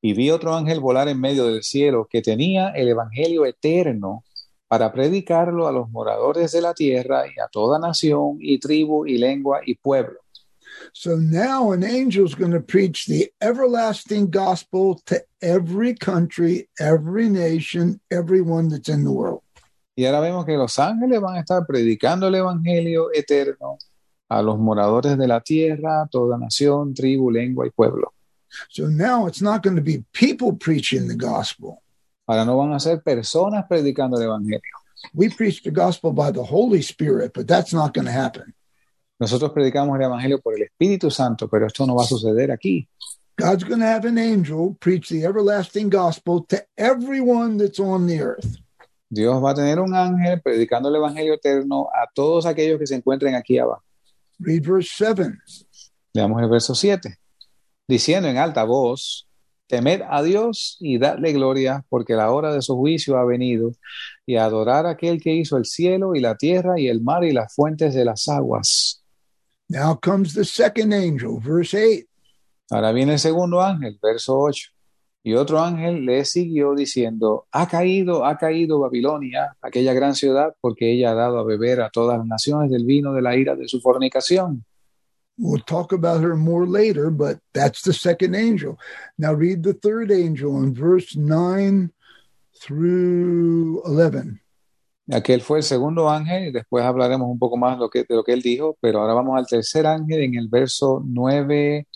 Y vi otro ángel volar en medio del cielo que tenía el evangelio eterno para predicarlo a los moradores de la tierra y a toda nación y tribu y lengua y pueblo. So now an angel's going to preach the everlasting gospel to every country, every nation, everyone that's in the world. Y ahora vemos que los ángeles van a estar predicando el evangelio eterno a los moradores de la tierra, toda nación, tribu, lengua y pueblo. So now it's not going to be people preaching the gospel. Ahora no van a ser personas predicando el evangelio. We preach the gospel by the Holy Spirit, but that's not going to happen. Nosotros predicamos el Evangelio por el Espíritu Santo, pero esto no va a suceder aquí. God's going to have an angel preach the everlasting gospel to everyone that's on the earth. Dios va a tener un ángel predicando el Evangelio eterno a todos aquellos que se encuentren aquí abajo. Read verse 7. Leamos el verso 7. Diciendo en alta voz, temed a Dios y dadle gloria, porque la hora de su juicio ha venido, y adorar a aquel que hizo el cielo y la tierra y el mar y las fuentes de las aguas. Now comes the second angel, verse 8. Ahora viene el segundo ángel, verso 8. Y otro ángel le siguió diciendo, ha caído, ha caído Babilonia, aquella gran ciudad, porque ella ha dado a beber a todas las naciones del vino de la ira de su fornicación. We'll talk about her more later, but that's the second angel. Now read the third angel in verse 9 through 11. Aquel fue el segundo ángel y después hablaremos un poco más lo que- de lo que él dijo, pero ahora vamos al tercer ángel en el verso 9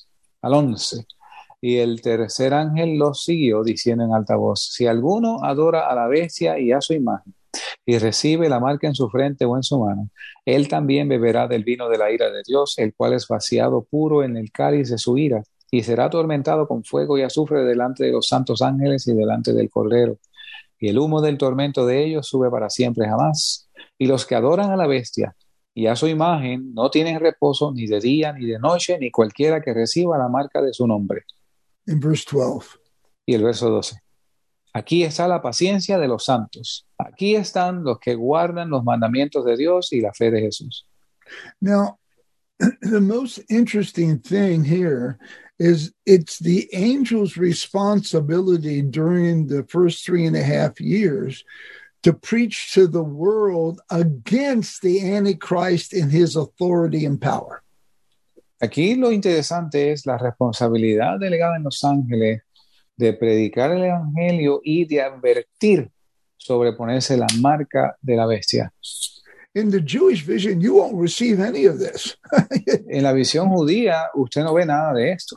al 11. Y el tercer ángel los siguió diciendo en alta voz, si alguno adora a la bestia y a su imagen y recibe la marca en su frente o en su mano, él también beberá del vino de la ira de Dios, el cual es vaciado puro en el cáliz de su ira, y será atormentado con fuego y azufre delante de los santos ángeles y delante del Cordero y el humo del tormento de ellos sube para siempre jamás. Y los que adoran a la bestia y a su imagen no tienen reposo ni de día ni de noche, ni cualquiera que reciba la marca de su nombre. In verse 12. Y el verso 12. Aquí está la paciencia de los santos. Aquí están los que guardan los mandamientos de Dios y la fe de Jesús. Now, the most interesting thing here is it's the angel's responsibility during the first three and a half years to preach to the world against the Antichrist in his authority and power. Aquí lo interesante es la responsabilidad delegada en los ángeles de predicar el evangelio y de advertir sobre ponerse la marca de la bestia. In the Jewish vision, you won't receive any of this. En la visión judía, usted no ve nada de esto.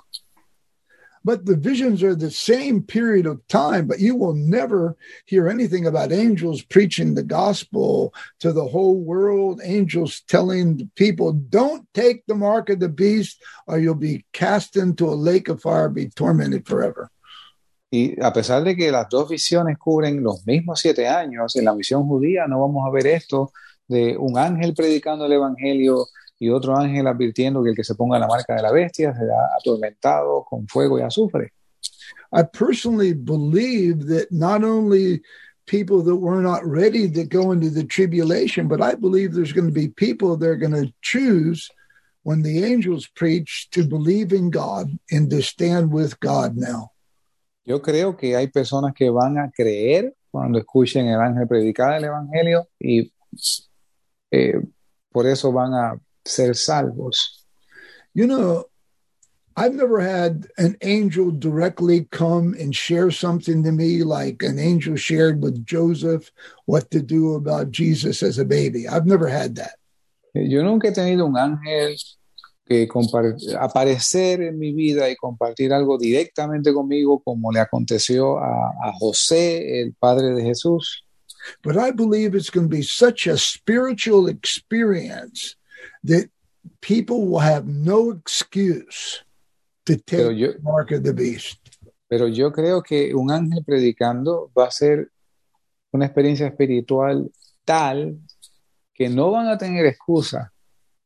but the visions are the same period of time, but you will never hear anything about angels preaching the gospel to the whole world, angels telling people, don't take the mark of the beast, or you'll be cast into a lake of fire, be tormented forever. Y a pesar de que las dos visiones cubren los mismos siete años, en la visión judía no vamos a ver esto de un ángel predicando el evangelio y otro ángel advirtiendo que el que se ponga la marca de la bestia será atormentado con fuego y azufre. I personally believe that not only people that were not ready to go into the tribulation, but I believe there's going to be people that are going to choose when the angels preach to believe in God and to stand with God now. Yo creo que hay personas que van a creer cuando escuchen el ángel predicar el evangelio y eh, por eso van a ser salvos. You know, I've never had an angel directly come and share something to me like an angel shared with Joseph what to do about Jesus as a baby. I've never had that. Yo nunca he tenido un ángel que aparecer en mi vida y compartir algo directamente conmigo como le aconteció a, a José, el padre de Jesús. But I believe it's going to be such a spiritual experience that people will have no excuse to take yo, the mark of the beast. Pero yo creo que un ángel predicando va a ser una experiencia espiritual tal que no van a tener excusa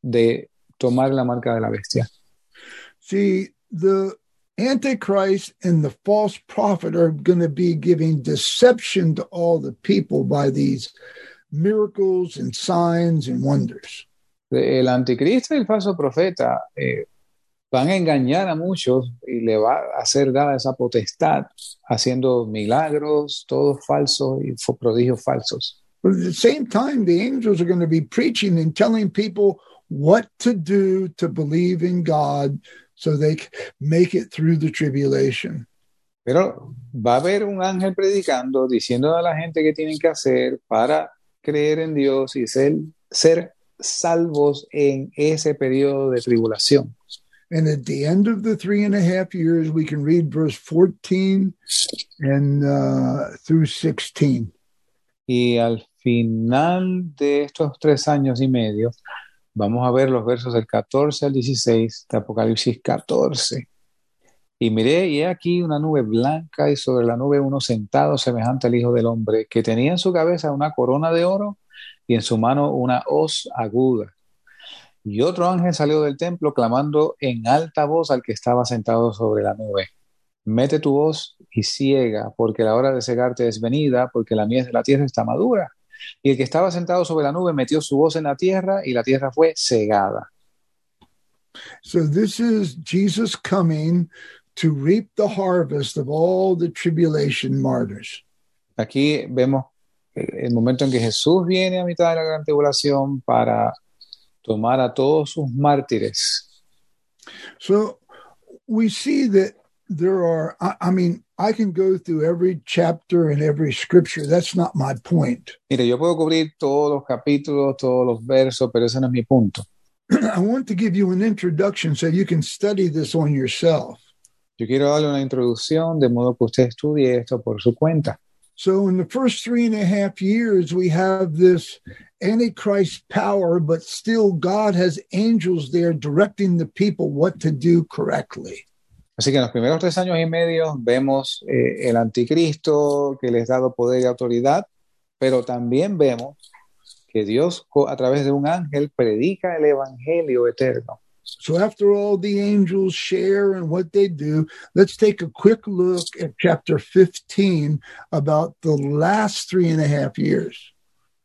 de tomar la marca de la bestia. See, the Antichrist and the false prophet are going to be giving deception to all the people by these miracles and signs and wonders. El anticristo y el falso profeta eh, van a engañar a muchos y le va a ser dada esa potestad haciendo milagros, todos falsos y prodigios falsos. But at the same time, the angels are going to be preaching and telling people what to do to believe in God so they make it through the tribulation. Pero va a haber un ángel predicando, diciendo a la gente qué tienen que hacer para creer en Dios y ser, ser salvos en ese periodo de tribulación. And at the end of the three and a half years, we can read verse 14 and uh, through 16. Y al final de estos tres años y medio, vamos a ver los versos del 14 al 16 de Apocalipsis 14. Y miré, y he aquí una nube blanca, y sobre la nube uno sentado semejante al Hijo del Hombre, que tenía en su cabeza una corona de oro y en su mano una hoz aguda. Y otro ángel salió del templo clamando en alta voz al que estaba sentado sobre la nube. Mete tu voz y ciega, porque la hora de cegarte es venida, porque la mies de la tierra está madura. Y el que estaba sentado sobre la nube metió su voz en la tierra y la tierra fue cegada. So this is Jesus coming to reap the harvest of all the tribulation martyrs. Aquí vemos el momento en que Jesús viene a mitad de la gran tribulación para tomar a todos sus mártires. So we see that there are, I, I, mean, I can go through every chapter and every scripture. That's not my point. Mire, yo puedo cubrir todos los capítulos, todos los versos, pero ese no es mi punto. I want to give you an introduction so you can study this on yourself. Yo quiero darle una introducción de modo que usted estudie esto por su cuenta. So, in the first three and a half years, we have this Antichrist power, but still God has angels there directing the people what to do correctly. Así que en los primeros tres años y medio vemos eh, el anticristo que les ha dado poder y autoridad, pero también vemos que Dios a través de un ángel predica el evangelio eterno. So after all the angels share and what they do, let's take a quick look at chapter 15 about the last three and a half years.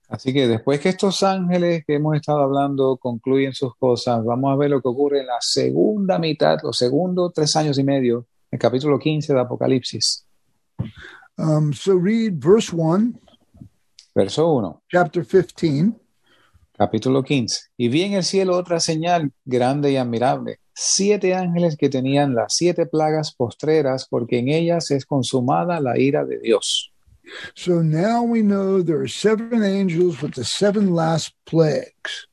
Así que después que estos ángeles que hemos estado hablando concluyen sus cosas, vamos a ver lo que ocurre en la segunda mitad, los segundos tres años y medio, el capítulo 15 de Apocalipsis. Um, so read verse 1, Verso 1, chapter 15. capítulo 15. Y vi en el cielo otra señal grande y admirable, siete ángeles que tenían las siete plagas postreras, porque en ellas es consumada la ira de Dios. So now we know there are seven angels with the seven last plagues.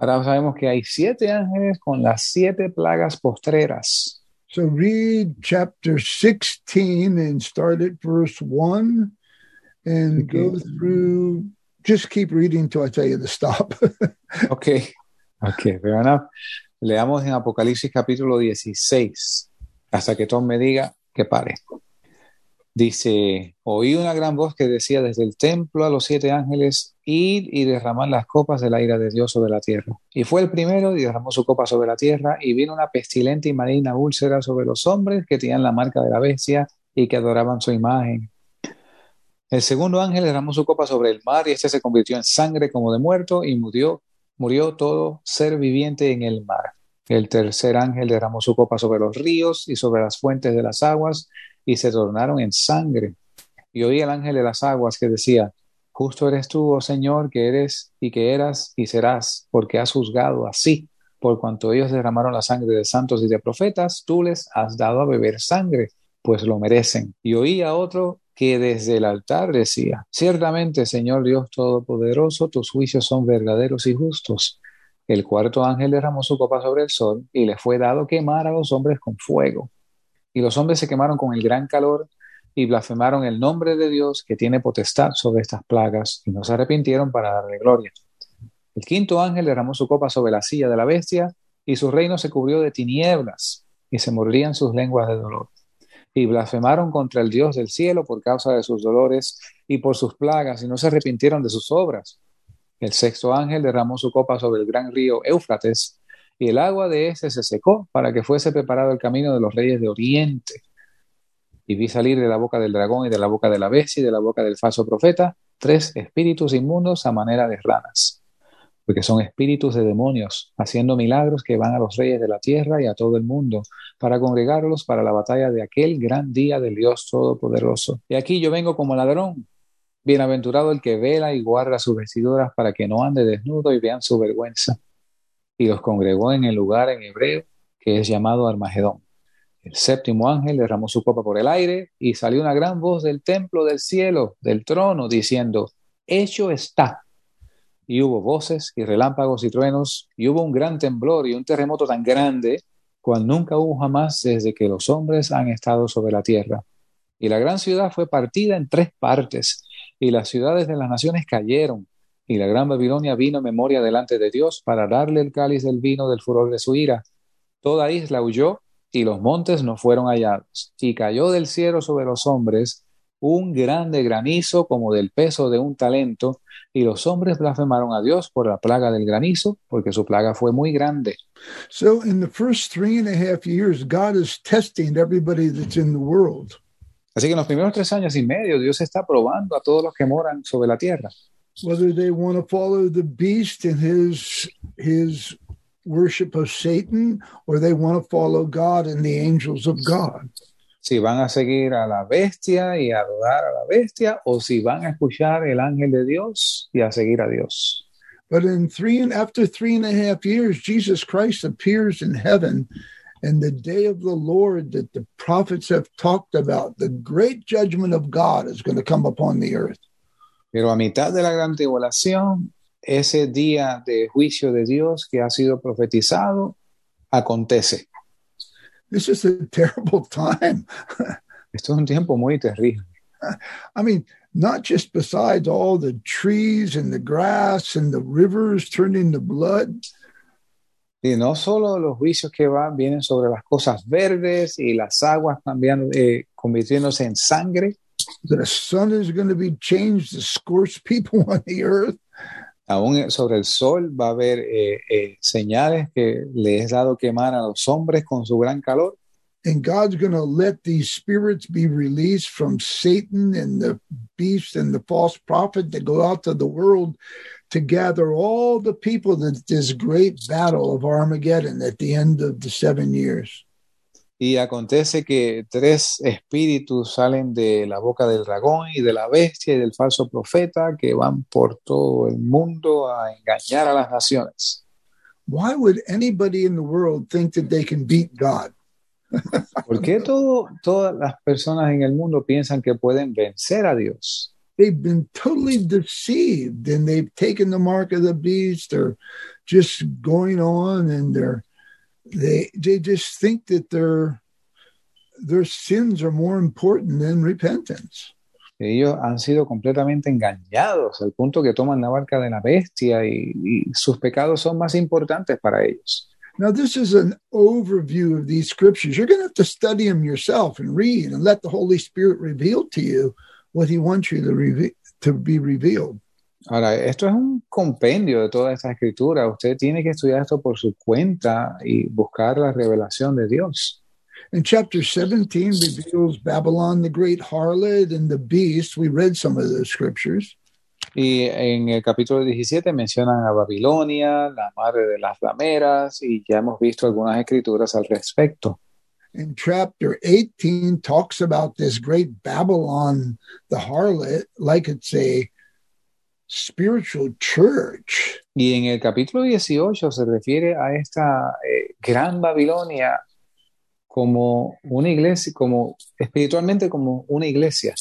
Ahora sabemos que hay siete ángeles con las siete plagas postreras. So read chapter 16 and start at verse 1 and Okay. go through. Just keep reading till I tell you to stop. Ok, ok, fair enough. Leamos en Apocalipsis capítulo 16, hasta que Tom me diga que pare. Dice, oí una gran voz que decía desde el templo a los siete ángeles, id y derramad las copas de la ira de Dios sobre la tierra. Y fue el primero y derramó su copa sobre la tierra, y vino una pestilente y maligna úlcera sobre los hombres que tenían la marca de la bestia y que adoraban su imagen. El segundo ángel derramó su copa sobre el mar, y este se convirtió en sangre como de muerto, y murió murió todo ser viviente en el mar. El tercer ángel derramó su copa sobre los ríos y sobre las fuentes de las aguas y se tornaron en sangre. Y oí al ángel de las aguas que decía, Justo eres tú, oh Señor, que eres y que eras y serás, porque has juzgado así. Por cuanto ellos derramaron la sangre de santos y de profetas, tú les has dado a beber sangre, pues lo merecen. Y oí a otro que desde el altar decía, Ciertamente, Señor Dios Todopoderoso, tus juicios son verdaderos y justos. El cuarto ángel derramó su copa sobre el sol y le fue dado quemar a los hombres con fuego. Y los hombres se quemaron con el gran calor y blasfemaron el nombre de Dios que tiene potestad sobre estas plagas y no se arrepintieron para darle gloria. El quinto ángel derramó su copa sobre la silla de la bestia y su reino se cubrió de tinieblas y se mordían sus lenguas de dolor. Y blasfemaron contra el Dios del cielo por causa de sus dolores y por sus plagas y no se arrepintieron de sus obras. El sexto ángel derramó su copa sobre el gran río Éufrates y el agua de éste se secó para que fuese preparado el camino de los reyes de Oriente. Y vi salir de la boca del dragón y de la boca de la bestia y de la boca del falso profeta tres espíritus inmundos a manera de ranas, porque son espíritus de demonios, haciendo milagros que van a los reyes de la tierra y a todo el mundo, para congregarlos para la batalla de aquel gran día del Dios Todopoderoso. Y aquí yo vengo como ladrón. Bienaventurado el que vela y guarda sus vestiduras para que no ande desnudo y vean su vergüenza. Y los congregó en el lugar en hebreo que es llamado Armagedón. El séptimo ángel derramó su copa por el aire y salió una gran voz del templo del cielo, del trono, diciendo, hecho está. Y hubo voces y relámpagos y truenos, y hubo un gran temblor y un terremoto tan grande, cual nunca hubo jamás desde que los hombres han estado sobre la tierra. Y la gran ciudad fue partida en tres partes, y las ciudades de las naciones cayeron, y la gran Babilonia vino en memoria delante de Dios para darle el cáliz del vino del furor de su ira. Toda isla huyó, y los montes no fueron hallados. Y cayó del cielo sobre los hombres un grande granizo como del peso de un talento, y los hombres blasfemaron a Dios por la plaga del granizo, porque su plaga fue muy grande. So, in the first three and a half years, God is testing everybody that's in the world. Así que en los primeros tres años y medio Dios está probando a todos los que moran sobre la tierra, whether they want to follow the beast and his his worship of Satan or they want to follow God and the angels of God. si van a seguir a la bestia y adorar a la bestia, o si van a escuchar el ángel de Dios y a seguir a Dios. But in three and after three and a half years, Jesus Christ appears in heaven, and the day of the Lord that the prophets have talked about, the great judgment of God is going to come upon the earth. Pero a mitad de la gran tribulación, ese día de juicio de Dios que ha sido profetizado, acontece. This is a terrible time. Esto es un tiempo muy terrible. I mean, not just besides all the trees and the grass and the rivers turning to blood, Y no solo los juicios que van, vienen sobre las cosas verdes y las aguas cambiando, eh, convirtiéndose en sangre, the sun is going to be changed to scorch people on the earth. aún sobre el sol va a haber eh, eh, señales que le es dado quemar a los hombres con su gran calor. And God's going to let these spirits be released from Satan and the beast and the false prophet to go out to the world to gather all the people that this great battle of Armageddon at the end of the seven years. Y acontece que tres espíritus salen de la boca del dragón y de la bestia y del falso profeta que van por todo el mundo a engañar a las naciones. Why would anybody in the world think that they can beat God? ¿Por qué todo, todas las personas en el mundo piensan que pueden vencer a Dios? They've been totally deceived and they've taken the mark of the beast or just going on and they're they they just think that their their sins are more important than repentance. Ellos han sido completamente engañados al punto que toman la barca de la bestia y, y sus pecados son más importantes para ellos. Now, this is an overview of these scriptures. You're going to have to study them yourself and read and let the Holy Spirit reveal to you what He wants you to, reve- to be revealed. Ahora, esto es un compendio de toda esta escritura. Usted tiene que estudiar esto por su cuenta y buscar la revelación de Dios. And chapter 17 reveals Babylon, the great harlot, and the beast. We read some of those scriptures. Y en el capítulo 17 mencionan a Babilonia, la madre de las rameras, y ya hemos visto algunas escrituras al respecto. And chapter 18 talks about this great Babylon, the harlot, like it's a spiritual church. Y en el capítulo 18 se refiere a esta eh, gran Babilonia como una iglesia, como espiritualmente como una iglesia.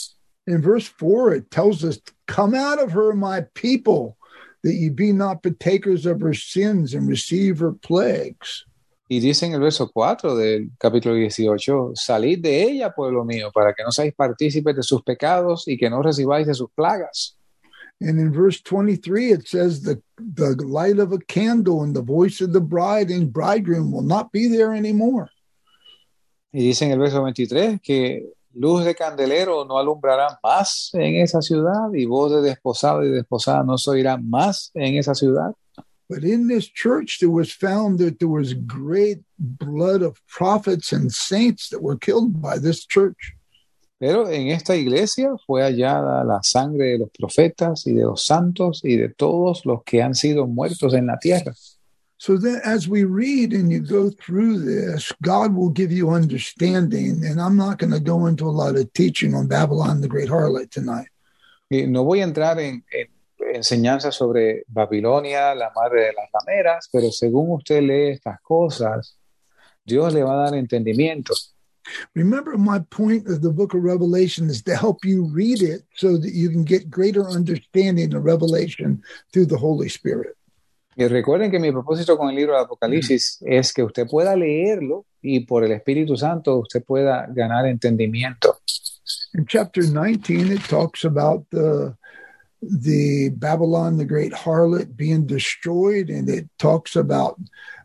In verse 4, it tells us, Come out of her, my people, that ye be not partakers of her sins and receive her plagues. Y dice en el verso 4 del capítulo 18, salid de ella, pueblo mío, para que no seáis partícipes de sus pecados y que no recibáis de sus plagas. And in verse 23, it says, the, the light of a candle and the voice of the bride and bridegroom will not be there anymore. Y dice en el verso 23 que luz de candelero no alumbrará más en esa ciudad y voz de desposado y desposada no se oirá más en esa ciudad. But in this church, there was found that there was great blood of prophets and saints that were killed by this church. Pero en esta iglesia fue hallada la sangre de los profetas y de los santos y de todos los que han sido muertos en la tierra. So that as we read and you go through this, God will give you understanding. And I'm not going to go into a lot of teaching on Babylon the Great Harlot tonight. Y no voy a entrar en, en enseñanzas sobre Babilonia, la madre de las rameras, pero según usted lee estas cosas, Dios le va a dar entendimiento. Remember, my point of the book of Revelation is to help you read it so that you can get greater understanding of Revelation through the Holy Spirit. Y recuerden que mi propósito con el libro de Apocalipsis es que usted pueda leerlo y por el Espíritu Santo usted pueda ganar entendimiento. In chapter 19, it talks about the the Babylon, the great harlot, being destroyed, and it talks about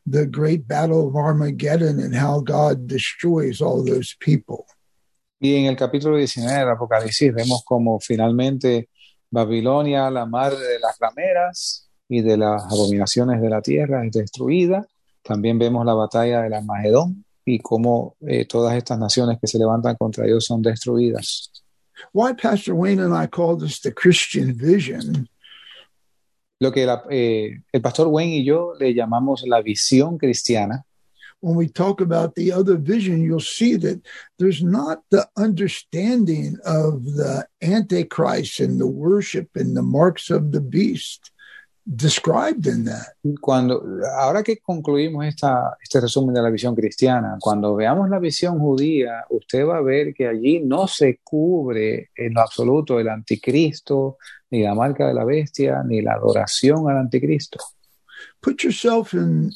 the great battle of Armageddon and how God destroys all those people. Y en el capítulo 19 del Apocalipsis vemos como finalmente Babilonia, la madre de las rameras y de las abominaciones de la tierra, es destruida. También vemos la batalla de la Magedón y cómo eh, todas estas naciones que se levantan contra Dios son destruidas. Why Pastor Wayne and I call this the Christian vision? Lo que la- eh, el pastor Wayne y yo le llamamos la visión cristiana. When we talk about the other vision, you'll see that there's not the understanding of the Antichrist and the worship and the marks of the beast described in that. cuando ahora que concluimos esta, este resumen de la visión cristiana, cuando veamos la visión judía, usted va a ver que allí no se cubre en lo absoluto el anticristo, ni la marca de la bestia, ni la adoración al anticristo. Put yourself in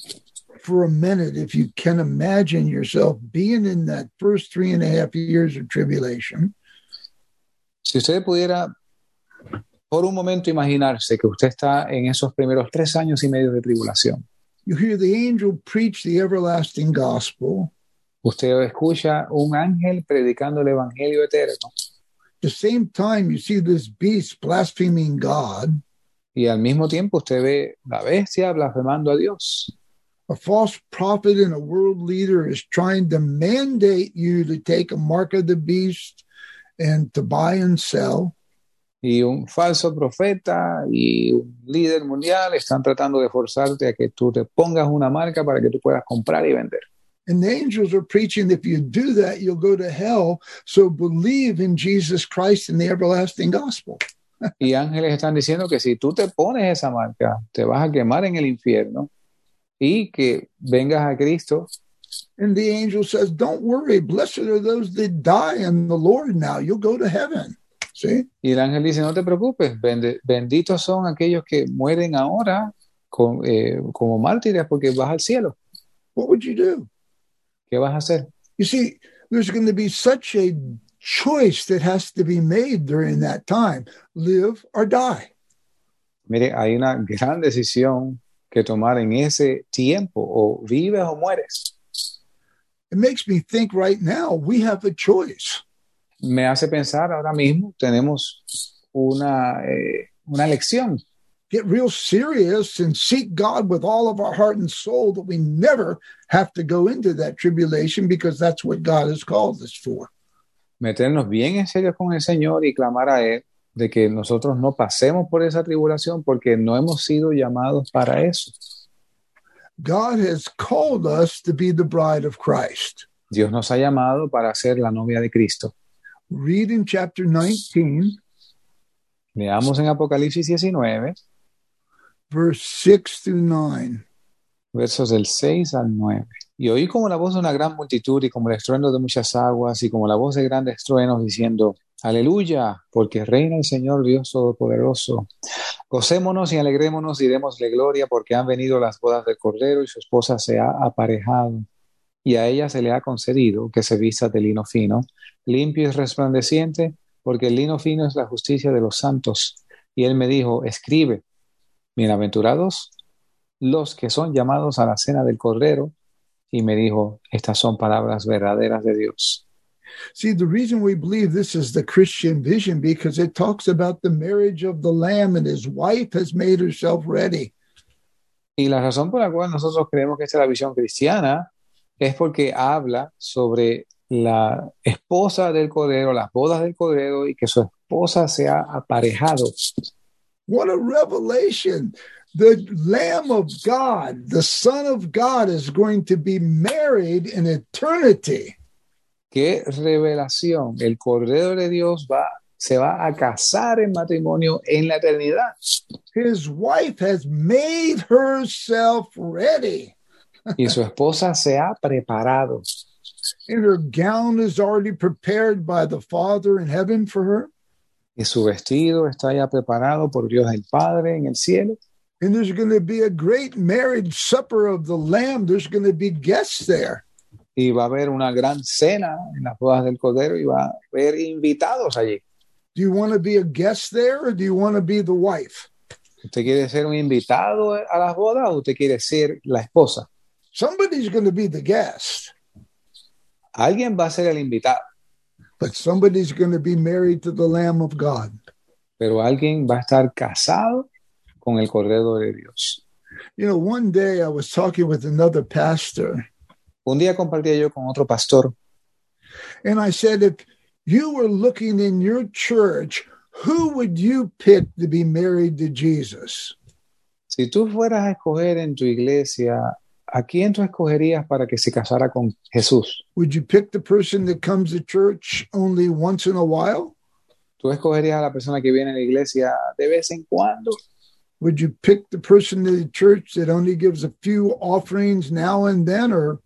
for a minute, if you can imagine yourself being in that first three and a half years of tribulation. Si usted pudiera por un momento imaginarse que usted está en esos primeros tres años y medio de tribulación, You hear the angel preach the everlasting gospel. usted escucha un ángel predicando el evangelio eterno At the same time, you see this beast blaspheming God. y al mismo tiempo usted ve la bestia blasfemando a Dios. a false prophet and a world leader is trying to mandate you to take a mark of the beast and to buy and sell. Y un falso profeta y un líder mundial están tratando de forzarte a que tú te pongas una marca para que tú puedas comprar y vender. And the angels are preaching if you do that, you'll go to hell. So believe in Jesus Christ and the everlasting gospel. Y ángeles están diciendo que si tú te pones esa marca, te vas a quemar en el infierno y que vengas a Cristo. And the angel says, Don't worry, blessed are those that die in the Lord now. You'll go to heaven. See? Y el ángel dice, no te preocupes, benditos son aquellos que mueren ahora con, eh, como mártires porque vas al cielo. What would you do? ¿Qué vas a hacer? You see, there's going to be such a choice that has to be made during that time live or die. Mire, hay una gran decisión que tomar en ese tiempo, o vives o mueres. It makes me think right now we have a choice. Me hace pensar ahora mismo, tenemos una, eh, una elección. Get real serious and seek God with all of our heart and soul that we never have to go into that tribulation because that's what God has called us for. meternos bien en serio con el Señor y clamar a Él de que nosotros no pasemos por esa tribulación porque no hemos sido llamados para eso. God has called us to be the bride of Christ. Dios nos ha llamado para ser la novia de Cristo. Read in chapter 19, Leamos en Apocalipsis 19, verse 6 through 9. versos del 6 al 9. Y oí como la voz de una gran multitud y como el estruendo de muchas aguas y como la voz de grandes truenos diciendo, Aleluya, porque reina el Señor Dios Todopoderoso. Gocémonos y alegrémonos y démosle gloria porque han venido las bodas del Cordero y su esposa se ha aparejado. Y a ella se le ha concedido que se vista de lino fino, limpio y resplandeciente, porque el lino fino es la justicia de los santos. Y él me dijo, escribe, bienaventurados los que son llamados a la cena del Cordero. Y me dijo, estas son palabras verdaderas de Dios. See, the reason we believe this is the Christian vision because it talks about the marriage of the Lamb and his wife has made herself ready. Y la razón por la cual nosotros creemos que esta es la visión cristiana es porque habla sobre la esposa del Cordero, las bodas del Cordero y que su esposa se ha aparejado. What a revelation! The Lamb of God, the Son of God, is going to be married in eternity. Qué revelación. El Cordero de Dios va, se va a casar en matrimonio en la eternidad. His wife has made herself ready, Y su esposa se ha preparado. and her gown is already prepared by the Father in heaven for her. Y su vestido está ya preparado por Dios el Padre en el cielo. And there's going to be a great marriage supper of the Lamb. There's going to be guests there. Y va a haber una gran cena en las bodas del Cordero y va a haber invitados allí. Do you want to be a guest there or do you want to be the wife? ¿Usted quiere ser un invitado a las bodas o usted quiere ser la esposa? Somebody's going to be the guest, Alguien va a ser el invitado, but somebody's going to be married to the Lamb of God. pero alguien va a estar casado con el Cordero de Dios. You know, one day I was talking with another pastor, Un día compartía yo con otro pastor and I said, if you were looking in your church, who would you pick to be married to Jesus? Si tú fueras a escoger en tu iglesia, ¿a quién tú escogerías para que se casara con Jesús? Would you pick the person that comes to church only once in a while? ¿Tú escogerías a la persona que viene a la iglesia de vez en cuando? Would you pick the person in the church that only gives a few offerings now and then? Or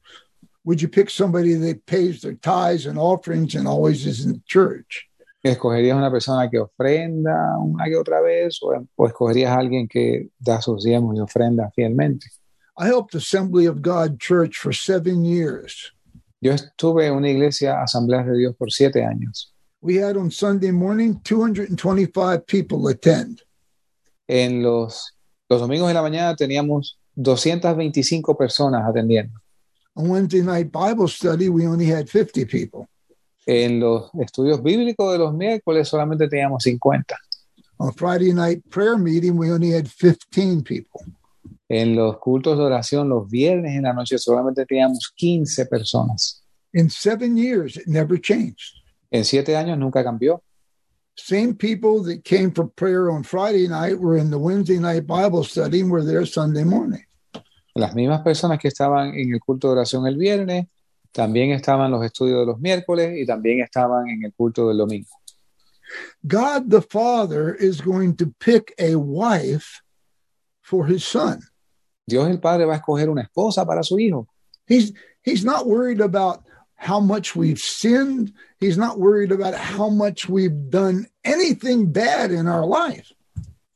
would you pick somebody that pays their tithes and offerings and always is in church? ¿Escogerías una persona que ofrenda una que otra vez o, o escogerías a alguien que da sus diezmos y ofrenda fielmente? I helped Assembly of God Church for seven years. Yo estuve en una iglesia Asambleas de Dios por siete años. We had on Sunday morning 225 people attend. En los, los domingos de la mañana teníamos 225 personas atendiendo. On Wednesday night Bible study, we only had 50 people. En los estudios bíblicos de los miércoles solamente teníamos 50. On Friday night prayer meeting, we only had 15 people. En los cultos de oración los viernes en la noche solamente teníamos 15 personas. In seven years, it never changed. En siete años nunca cambió. Same people that came for prayer on Friday night were in the Wednesday night Bible study and were there Sunday morning. Las mismas personas que estaban en el culto de oración el viernes, también estaban los estudios de los miércoles y también estaban en el culto del domingo. God the Father is going to pick a wife for his son. Dios el Padre va a escoger una esposa para su hijo. He's he's not worried about how much we've sinned. He's not worried about how much we've done anything bad in our life.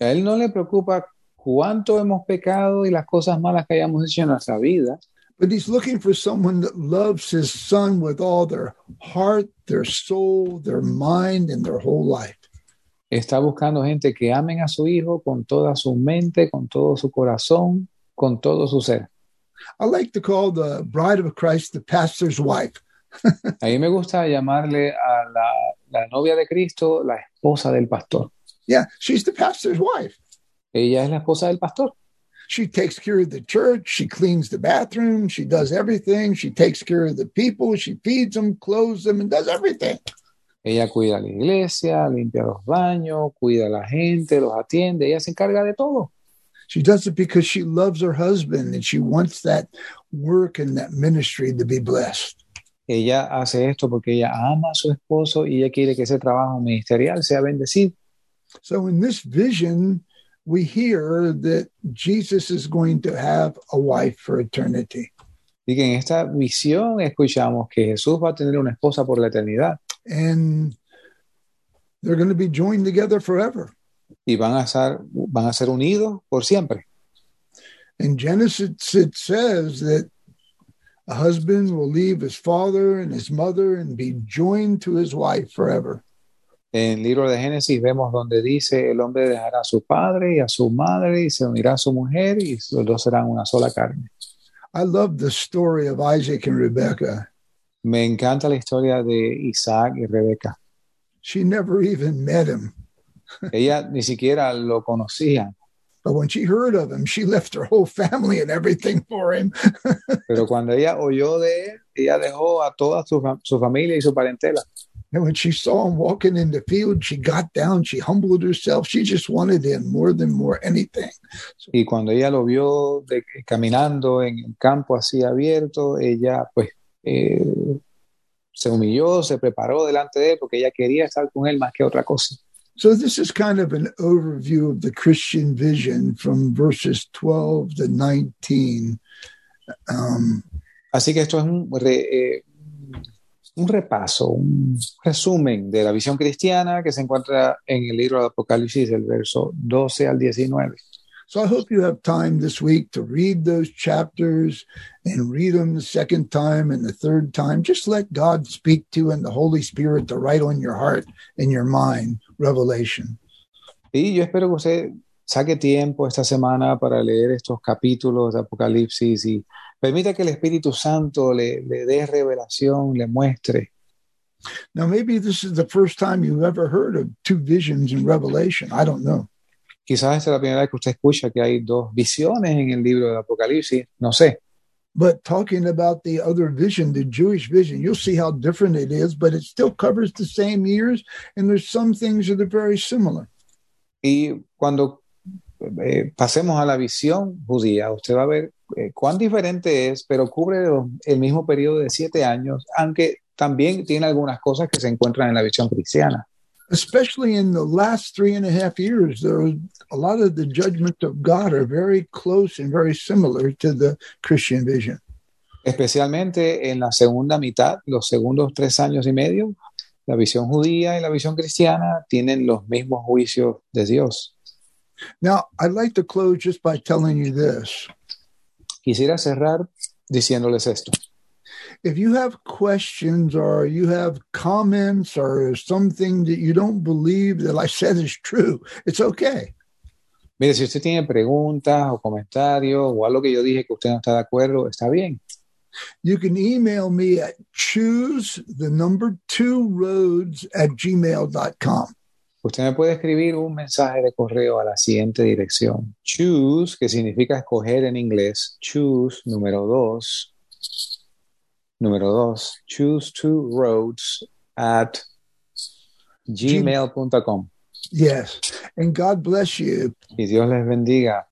A él no le preocupa cuánto hemos pecado y las cosas malas que hayamos hecho en nuestra vida, But he's looking for someone that loves his son with all their heart, their soul, their mind, and their whole life. está buscando gente que amen a su hijo con toda su mente, con todo su corazón, con todo su ser. I like to call the bride of Christ the pastor's wife. A mí me gusta llamarle a la, la novia de Cristo la esposa del pastor. Yeah, she's the pastor's wife. Ella es la esposa del pastor. She takes care of the church. She cleans the bathroom. She does everything. She takes care of the people. She feeds them, clothes them, and does everything. Ella cuida la iglesia, limpia los baños, cuida a la gente, los atiende, ella se encarga de todo. She does it because she loves her husband and she wants that work and that ministry to be blessed. Ella hace esto porque ella ama a su esposo y ella quiere que ese trabajo ministerial sea bendecido. So in this vision, we hear that Jesus is going to have a wife for eternity. Y que en esta visión escuchamos que Jesús va a tener una esposa por la eternidad And they're going to be joined together forever. Y van a ser, van a ser unidos por siempre. In Genesis, it says that a husband will leave his father and his mother and be joined to his wife forever. En el libro de Génesis vemos donde dice el hombre dejará a su padre y a su madre y se unirá a su mujer y los dos serán una sola carne. I love the story of Isaac and Rebekah. Me encanta la historia de Isaac y Rebeca. She never even met him, Ella ni siquiera lo conocía, but when she heard of him, she left her whole family and everything for him. pero cuando ella oyó de él, ella dejó a toda su, su familia y su parentela. And when she saw him walking in the field, she got down, she humbled herself. She just wanted him more than more anything. Y cuando ella lo vio de- caminando en el campo así abierto, ella pues eh, se humilló, se preparó delante de él porque ella quería estar con él más que otra cosa. So, this is kind of an overview of the Christian vision from verses 12 to 19. Um, Así que esto es un, re- eh, un repaso, un resumen de la visión cristiana que se encuentra en el libro de Apocalipsis, del verso 12 al 19. so, I hope you have time this week to read those chapters and read them the second time and the third time. Just let God speak to you and the Holy Spirit to write on your heart and your mind revelation. Y yo espero que usted saque tiempo esta semana para leer estos capítulos de Apocalipsis y permita que el Espíritu Santo le, le dé revelación, le muestre. Now, maybe this is the first time you've ever heard of two visions in Revelation. I don't know. Quizás esta es la primera vez que usted escucha que hay dos visiones en el libro de Apocalipsis, no sé. But talking about the other vision, the Jewish vision, you'll see how different it is, but it still covers the same years. And there's some things that are very similar. Y cuando eh, pasemos a la visión judía, usted va a ver eh, cuán diferente es, pero cubre el mismo periodo de siete años, aunque también tiene algunas cosas que se encuentran en la visión cristiana. Especially in the last three and a half years, there was a lot of the judgments of God are very close and very similar to the Christian vision. especialmente en la segunda mitad, los segundos tres años y medio, la visión judía y la visión cristiana tienen los mismos juicios de Dios. Now, I'd like to close just by telling you this. Quisiera cerrar diciéndoles esto. If you have questions or you have comments or something that you don't believe that I said is true, it's okay. Mire, si usted tiene preguntas o comentarios o algo que yo dije que usted no está de acuerdo, está bien. You can email me at choose the number two roads at gmail.com. Usted me puede escribir un mensaje de correo a la siguiente dirección. Choose, que significa escoger en inglés. Choose, número dos. Número dos. Choose two roads at gmail.com. Yes. And God bless you. Y Dios les bendiga.